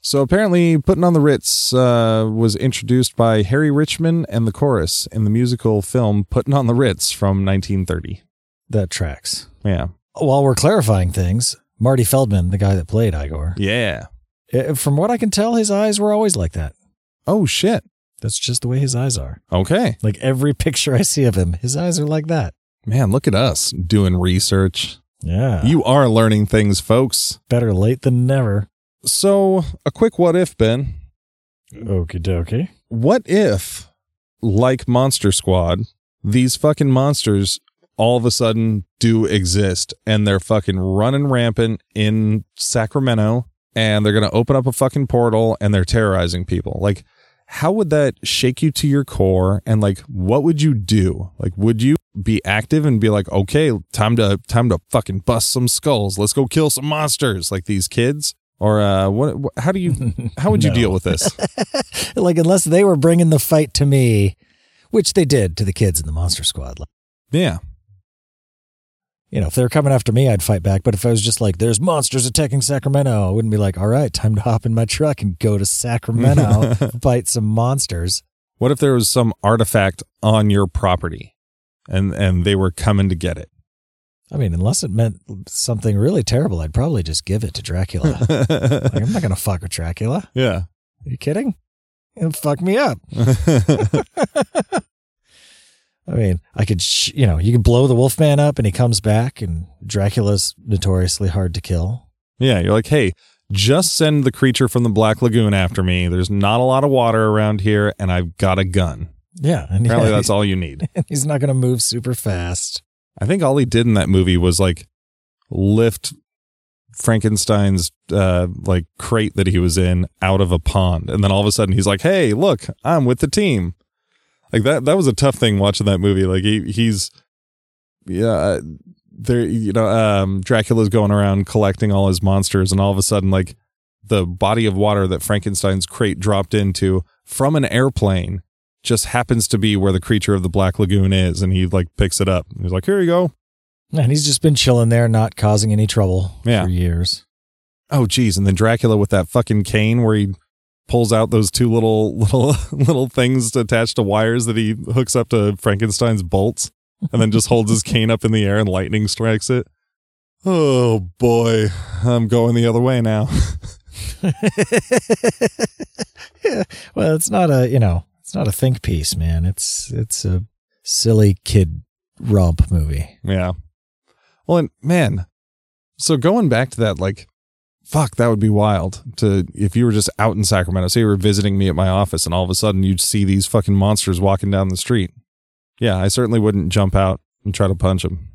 So apparently, Putting on the Ritz uh, was introduced by Harry Richman and the chorus in the musical film Putting on the Ritz from 1930. That tracks. Yeah. While we're clarifying things, Marty Feldman, the guy that played Igor, Yeah. eh, from what I can tell, his eyes were always like that. Oh, shit. That's just the way his eyes are. Okay. Like every picture I see of him, his eyes are like that. Man, look at us doing research. Yeah. You are learning things, folks. better late than never. So, a quick what if, Ben. Okie dokie. What if, like Monster Squad, these fucking monsters all of a sudden do exist and they're fucking running rampant in Sacramento and they're going to open up a fucking portal and they're terrorizing people? Like, how would that shake you to your core? And like, what would you do? Like, would you be active and be like, okay, time to, time to fucking bust some skulls. Let's go kill some monsters like these kids? Or, uh, what, how do you, <laughs> how would you deal with this? <laughs> Like, unless they were bringing the fight to me, which they did to the kids in the Monster Squad. Yeah. You know, if they were coming after me, I'd fight back. But if I was just like, there's monsters attacking Sacramento, I wouldn't be like, all right, time to hop in my truck and go to Sacramento, <laughs> fight some monsters. What if there was some artifact on your property and and they were coming to get it? I mean, unless it meant something really terrible, I'd probably just give it to Dracula. <laughs> like, I'm not going to fuck with Dracula. yeah. Are you kidding? It'll fuck me up. <laughs> I mean, I could, sh- you know, you can blow the Wolfman up and he comes back, and Dracula's notoriously hard to kill. yeah, you're like, "Hey, just send the creature from the Black Lagoon after me. There's not a lot of water around here and I've got a gun." Yeah, and Apparently yeah, that's all you need. <laughs> he's not going to move super fast. I think all he did in that movie was like lift Frankenstein's uh like crate that he was in out of a pond and then all of a sudden he's like, "Hey, look, I'm with the team." Like that that was a tough thing watching that movie. Like he he's yeah, there you know, um Dracula's going around collecting all his monsters and all of a sudden like the body of water that Frankenstein's crate dropped into from an airplane just happens to be where the creature of the Black Lagoon is, and he like picks it up. He's like, "Here you go." And he's just been chilling there, not causing any trouble Yeah. for years. Oh, geez, and then Dracula with that fucking cane where he pulls out those two little <laughs> little little things attached to wires that he hooks up to Frankenstein's bolts, and then just holds his cane up in the air and lightning strikes it. Oh boy, I'm going the other way now. <laughs> <laughs> well, it's not a, you know, It's not a think piece, man. It's it's a silly kid romp movie. Yeah. Well, and man, so going back to that, like, fuck, that would be wild to if you were just out in Sacramento, say you were visiting me at my office, and all of a sudden you'd see these fucking monsters walking down the street. Yeah, I certainly wouldn't jump out and try to punch them.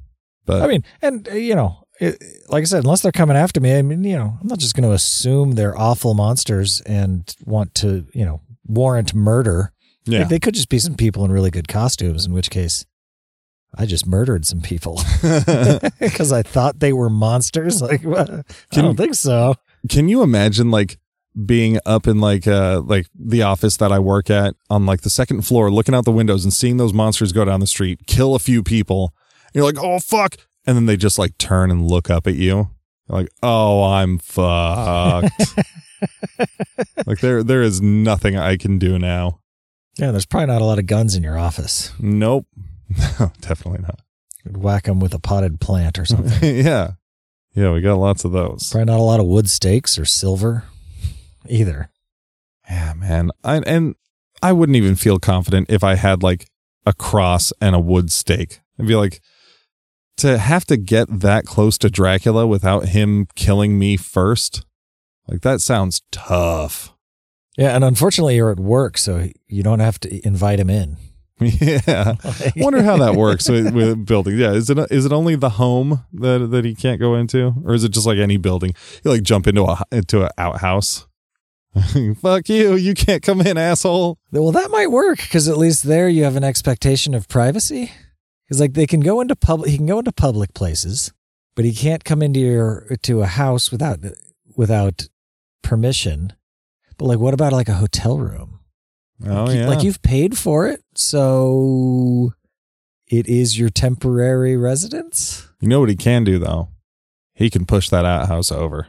But I mean, and uh, you know, it, like I said, unless they're coming after me, I mean, you know, I'm not just going to assume they're awful monsters and want to, you know, warrant murder. yeah, Like, they could just be some people in really good costumes, in which case I just murdered some people <laughs> <laughs> because I thought they were monsters. <laughs> Like, what? I Can- don't think so. Can you imagine like being up in like uh like the office that I work at on like the second floor, looking out the windows and seeing those monsters go down the street, kill a few people. And you're like, oh fuck, and then they just like turn and look up at you, You're like, oh, I'm fucked. like there there is nothing I can do now. Yeah, there's probably not a lot of guns in your office. Nope, no, <laughs> definitely not. You'd whack them with a potted plant or something. <laughs> yeah, yeah, we got lots of those. probably not a lot of wood stakes or silver either. Yeah, man. I, and I wouldn't even feel confident if I had like a cross and a wood stake. I'd be like, to have to get that close to Dracula without him killing me first, like that sounds tough. Yeah, and unfortunately, you're at work, so you don't have to invite him in. <laughs> yeah. Wonder how that works with, with building. Yeah, is it is it only the home that that he can't go into, or is it just like any building? You like jump into a into an outhouse. <laughs> Fuck you! You can't come in, asshole. Well, that might work because at least there you have an expectation of privacy. Because like they can go into public, he can go into public places, but he can't come into your to a house without without permission. But like, what about like a hotel room? Oh Like, yeah, like you've paid for it, so it is your temporary residence. You know what he can do though? He can push that outhouse over.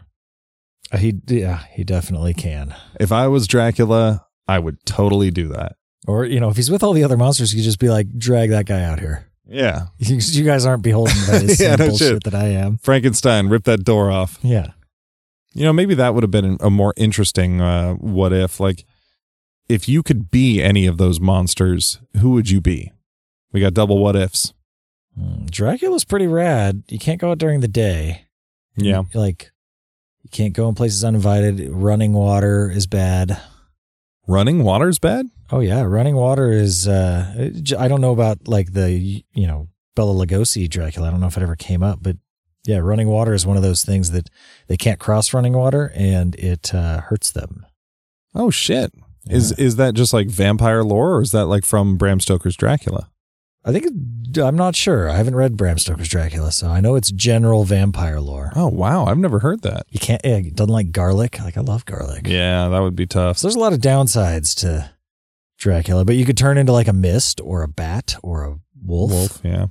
Uh, he yeah, he definitely can. If I was Dracula, I would totally do that. Or you know, if he's with all the other monsters, he could just be like, drag that guy out here. Yeah. <laughs> You, you guys aren't beholden by <laughs> this Yeah, no bullshit shit. that I am. Frankenstein, rip that door off. Yeah. You know, maybe that would have been a more interesting uh, what if. Like, if you could be any of those monsters, who would you be? We got double what ifs. Mm, Dracula's pretty rad. You can't go out during the day. Yeah. Like, you can't go in places uninvited. Running water is bad. Running water is bad? Oh yeah, running water is. uh I don't know about like the you know Bela Lugosi Dracula. I don't know if it ever came up, but yeah, running water is one of those things that they can't cross running water, and it uh, hurts them. Oh, shit. Is is that just like vampire lore or is that like from Bram Stoker's Dracula? I think I'm not sure. I haven't read Bram Stoker's Dracula, so I know it's general vampire lore. Oh, wow. I've never heard that. You can't. Yeah, it doesn't like garlic. Like I love garlic. Yeah, that would be tough. So there's a lot of downsides to Dracula, but you could turn into like a mist or a bat or a wolf. wolf. Yeah.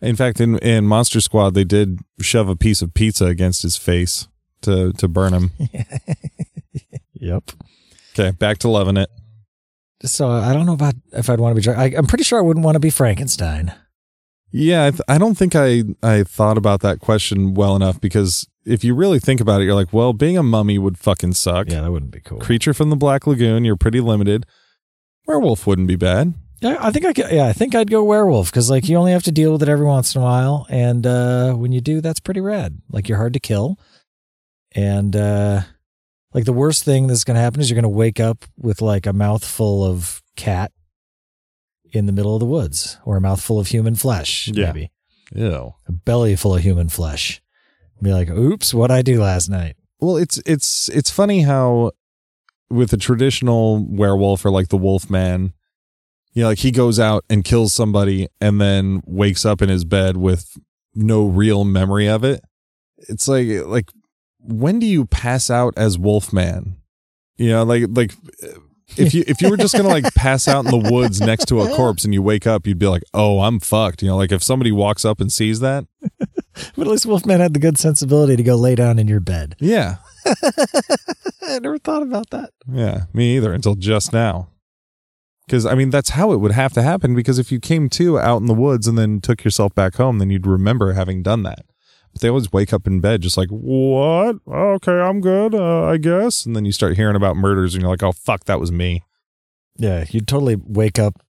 In fact, in, in Monster Squad, they did shove a piece of pizza against his face to to burn him. <laughs> Yep. Okay, back to loving it. So I don't know about if I'd want to be. I, I'm pretty sure I wouldn't want to be Frankenstein. Yeah, I, th- I don't think I I thought about that question well enough because if you really think about it, you're like, well, being a mummy would fucking suck. Yeah, that wouldn't be cool. Creature from the Black Lagoon, you're pretty limited. Werewolf wouldn't be bad. Yeah, I think I could, yeah, I think I'd go werewolf because like you only have to deal with it every once in a while, and uh, when you do, that's pretty rad. Like you're hard to kill, and uh, like the worst thing that's gonna happen is you're gonna wake up with like a mouthful of cat in the middle of the woods, or a mouthful of human flesh, Yeah. maybe Ew. a belly full of human flesh. Be like, oops, what I do last night? Well, it's it's it's funny how with a traditional werewolf or like the wolf man, you know, like he goes out and kills somebody and then wakes up in his bed with no real memory of it. It's like like when do you pass out as Wolfman? You know, like like if you if you were just gonna like <laughs> pass out in the woods next to a corpse and you wake up, you'd be like, oh, I'm fucked. You know, like if somebody walks up and sees that, <laughs> But at least Wolfman had the good sensibility to go lay down in your bed. yeah, <laughs> I never thought about that. Yeah, me either until just now. Because, I mean, that's how it would have to happen. Because if you came to out in the woods and then took yourself back home, then you'd remember having done that. But they always wake up in bed just like, what? Okay, I'm good, uh, I guess. And then you start hearing about murders and you're like, oh, fuck, that was me. Yeah, you'd totally wake up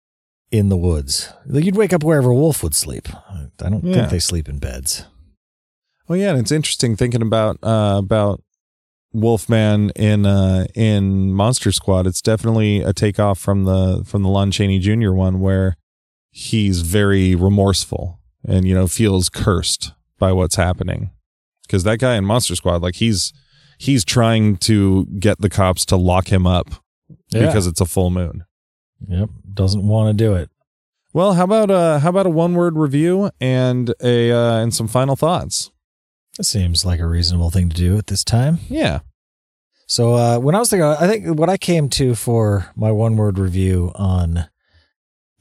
in the woods. Like, You'd wake up wherever a wolf would sleep. I don't Yeah. think they sleep in beds. Well, yeah, and it's interesting thinking about uh, about Wolfman in uh, in Monster Squad. It's definitely a takeoff from the from the Lon Chaney Jr. one, where he's very remorseful and you know feels cursed by what's happening. Because that guy in Monster Squad, like he's he's trying to get the cops to lock him up because it's a full moon. yep, doesn't want to do it. Well, how about uh how about a one word review and a uh, and some final thoughts? That seems like a reasonable thing to do at this time. Yeah. So uh, when I was thinking, I think what I came to for my one word review on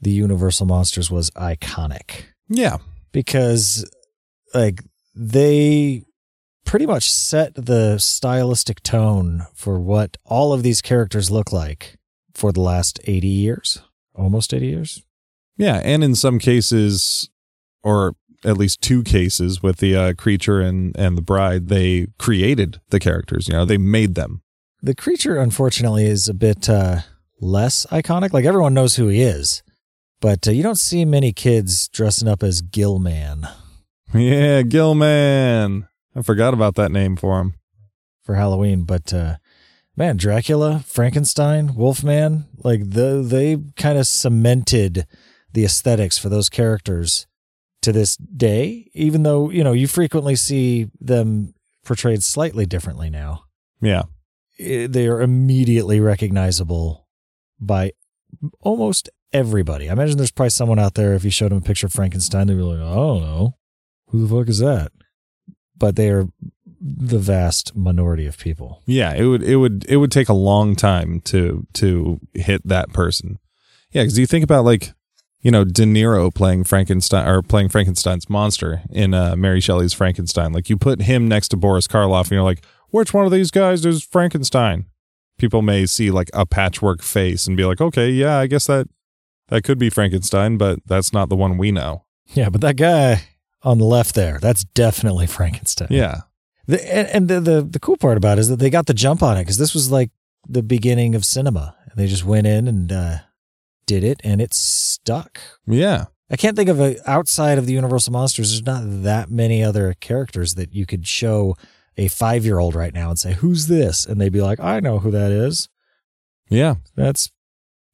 the Universal monsters was iconic Yeah. because like they pretty much set the stylistic tone for what all of these characters look like for the last 80 years, almost 80 years. Yeah, and in some cases, or at least two cases with the uh, creature and and the bride, they created the characters. You know, they made them. The creature, unfortunately, is a bit uh, less iconic. Like everyone knows who he is, but uh, you don't see many kids dressing up as Gillman Yeah, Gillman. I forgot about that name for him. for Halloween. But uh, man, Dracula, Frankenstein, Wolfman, like the they kind of cemented the aesthetics for those characters to this day. Even though you know you frequently see them portrayed slightly differently now. Yeah, i- they are immediately recognizable by almost everybody. I imagine there's probably someone out there if you showed them a picture of Frankenstein, they'd be like, I don't know. Who the fuck is that? But they are the vast minority of people. yeah. It would it would it would take a long time to to hit that person. Yeah, because you think about like you know De Niro playing Frankenstein or playing Frankenstein's monster in uh, Mary Shelley's Frankenstein. Like you put him next to Boris Karloff, and you're like, which one of these guys is Frankenstein? People may see like a patchwork face and be like, okay, yeah, I guess that that could be Frankenstein, but that's not the one we know. Yeah, but that guy on the left there, that's definitely Frankenstein. Yeah, The, and and the, the, the cool part about it is that they got the jump on it because this was like the beginning of cinema. And they just went in and uh, did it and it stuck. yeah, I can't think of a outside of the Universal monsters. There's not that many other characters that you could show a five year old right now and say, "Who's this?" and they'd be like, "I know who that is. yeah. That's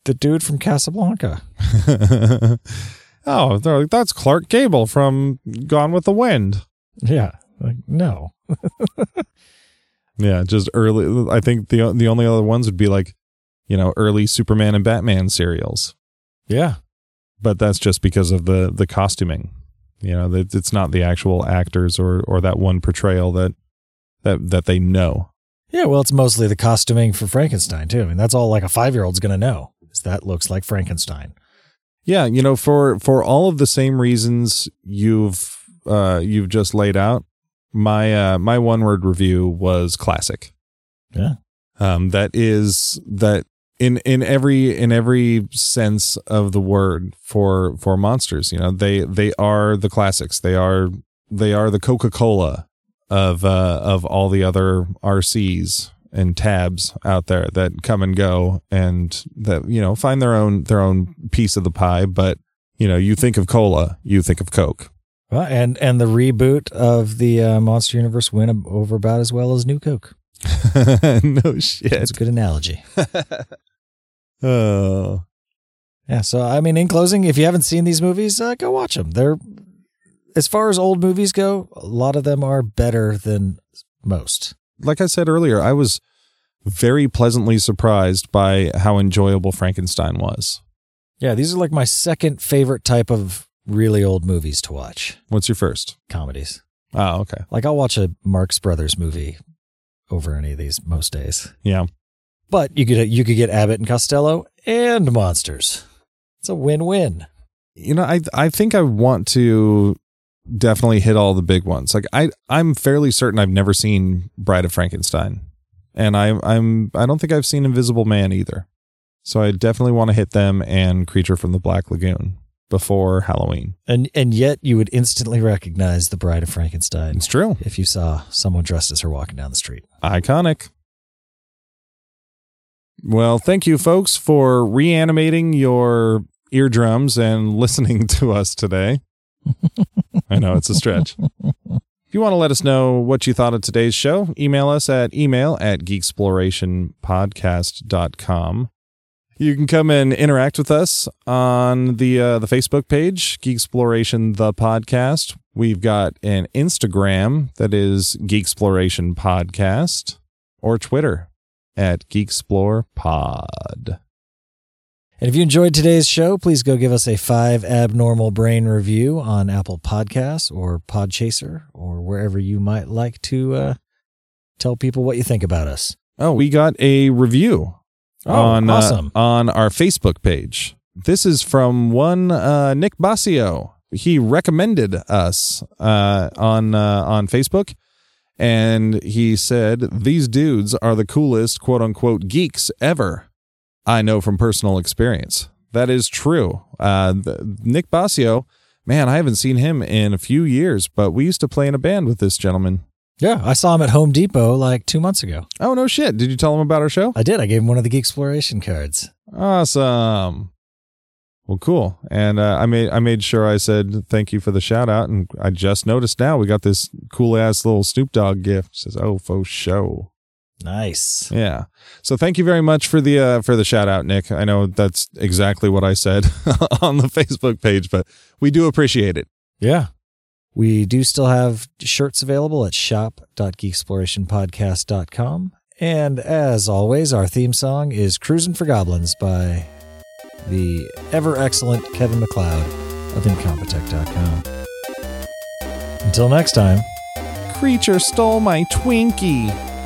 the dude from Casablanca." <laughs> oh, they're like, that's Clark Gable from Gone with the Wind. Yeah, like no, <laughs> Yeah, just early. I think the the only other ones would be like, you know, early Superman and Batman serials. yeah, But that's just because of the the costuming. You know, that it's not the actual actors or or that one portrayal that that that they know. yeah. Well, it's mostly the costuming for Frankenstein too. I mean, that's all like a five year old's gonna know. Is that looks like Frankenstein? Yeah, you know, for for all of the same reasons you've uh you've just laid out, my uh my one word review was classic. Yeah. Um that is that in in every in every sense of the word for for monsters, you know, they they are the classics. They are they are the Coca-Cola of uh of all the other RCs and tabs out there that come and go and that you know find their own their own piece of the pie but you know you think of cola you think of coke Well, and and the reboot of the uh, Monster Universe went over about as well as New Coke. <laughs> no shit It's a good analogy. <laughs> oh Yeah. So, I mean, in closing, if you haven't seen these movies, uh, go watch them. They're, as far as old movies go, a lot of them are better than most. Like i said earlier i was very pleasantly surprised by how enjoyable frankenstein was Yeah. These are like my second favorite type of really old movies to watch what's your first comedies. oh okay Like, I'll watch a Marx Brothers movie over any of these most days. yeah But you could, you could get Abbott and Costello and monsters. It's a win win. you know i i think i want to definitely hit all the big ones. Like i i'm fairly certain i've never seen bride of frankenstein. And i i'm i don't think i've seen invisible man either. So i definitely want to hit them and creature from the black lagoon before halloween. And, and yet you would instantly recognize the Bride of Frankenstein it's true. if you saw someone dressed as her walking down the street. iconic. Well, thank you, folks, for reanimating your eardrums and <laughs> listening to us today. <laughs> I know it's a stretch. If you want to let us know what you thought of today's show, email us at email at geeksplorationpodcast.com. You can come and interact with us on the uh, the Facebook page, Geeksploration the Podcast. We've got an Instagram that is Geeksploration Podcast, or Twitter at GeekSplorePod. And if you enjoyed today's show, please go give us a five abnormal brain review on Apple Podcasts or Podchaser or wherever you might like to uh, tell people what you think about us. Oh, we got a review Oh, on uh, awesome. on our Facebook page. This is from one uh, Nick Basio. He recommended us uh, on uh, on Facebook, and he said these dudes are the coolest quote unquote geeks ever. I know from personal experience that is true. Uh, the, Nick Basio, man, I haven't seen him in a few years, but we used to play in a band with this gentleman. Yeah, I saw him at Home Depot like two months ago. Oh no shit! Did you tell him about our show? I did. I gave him one of the Geeksploration cards. Awesome. Well, cool. And uh, I made I made sure I said thank you for the shout out, and I just noticed now we got this cool ass little Snoop Dogg gift. It says oh faux show. Nice. Yeah. So thank you very much for the uh, for the shout out, Nick. I know that's exactly what I said <laughs> on the Facebook page, but we do appreciate it. Yeah. We do still have shirts available at shop.geeksplorationpodcast.com. And as always, our theme song is Cruising for Goblins by the ever excellent Kevin MacLeod of Incompetech.com. Until next time. Creature stole my Twinkie.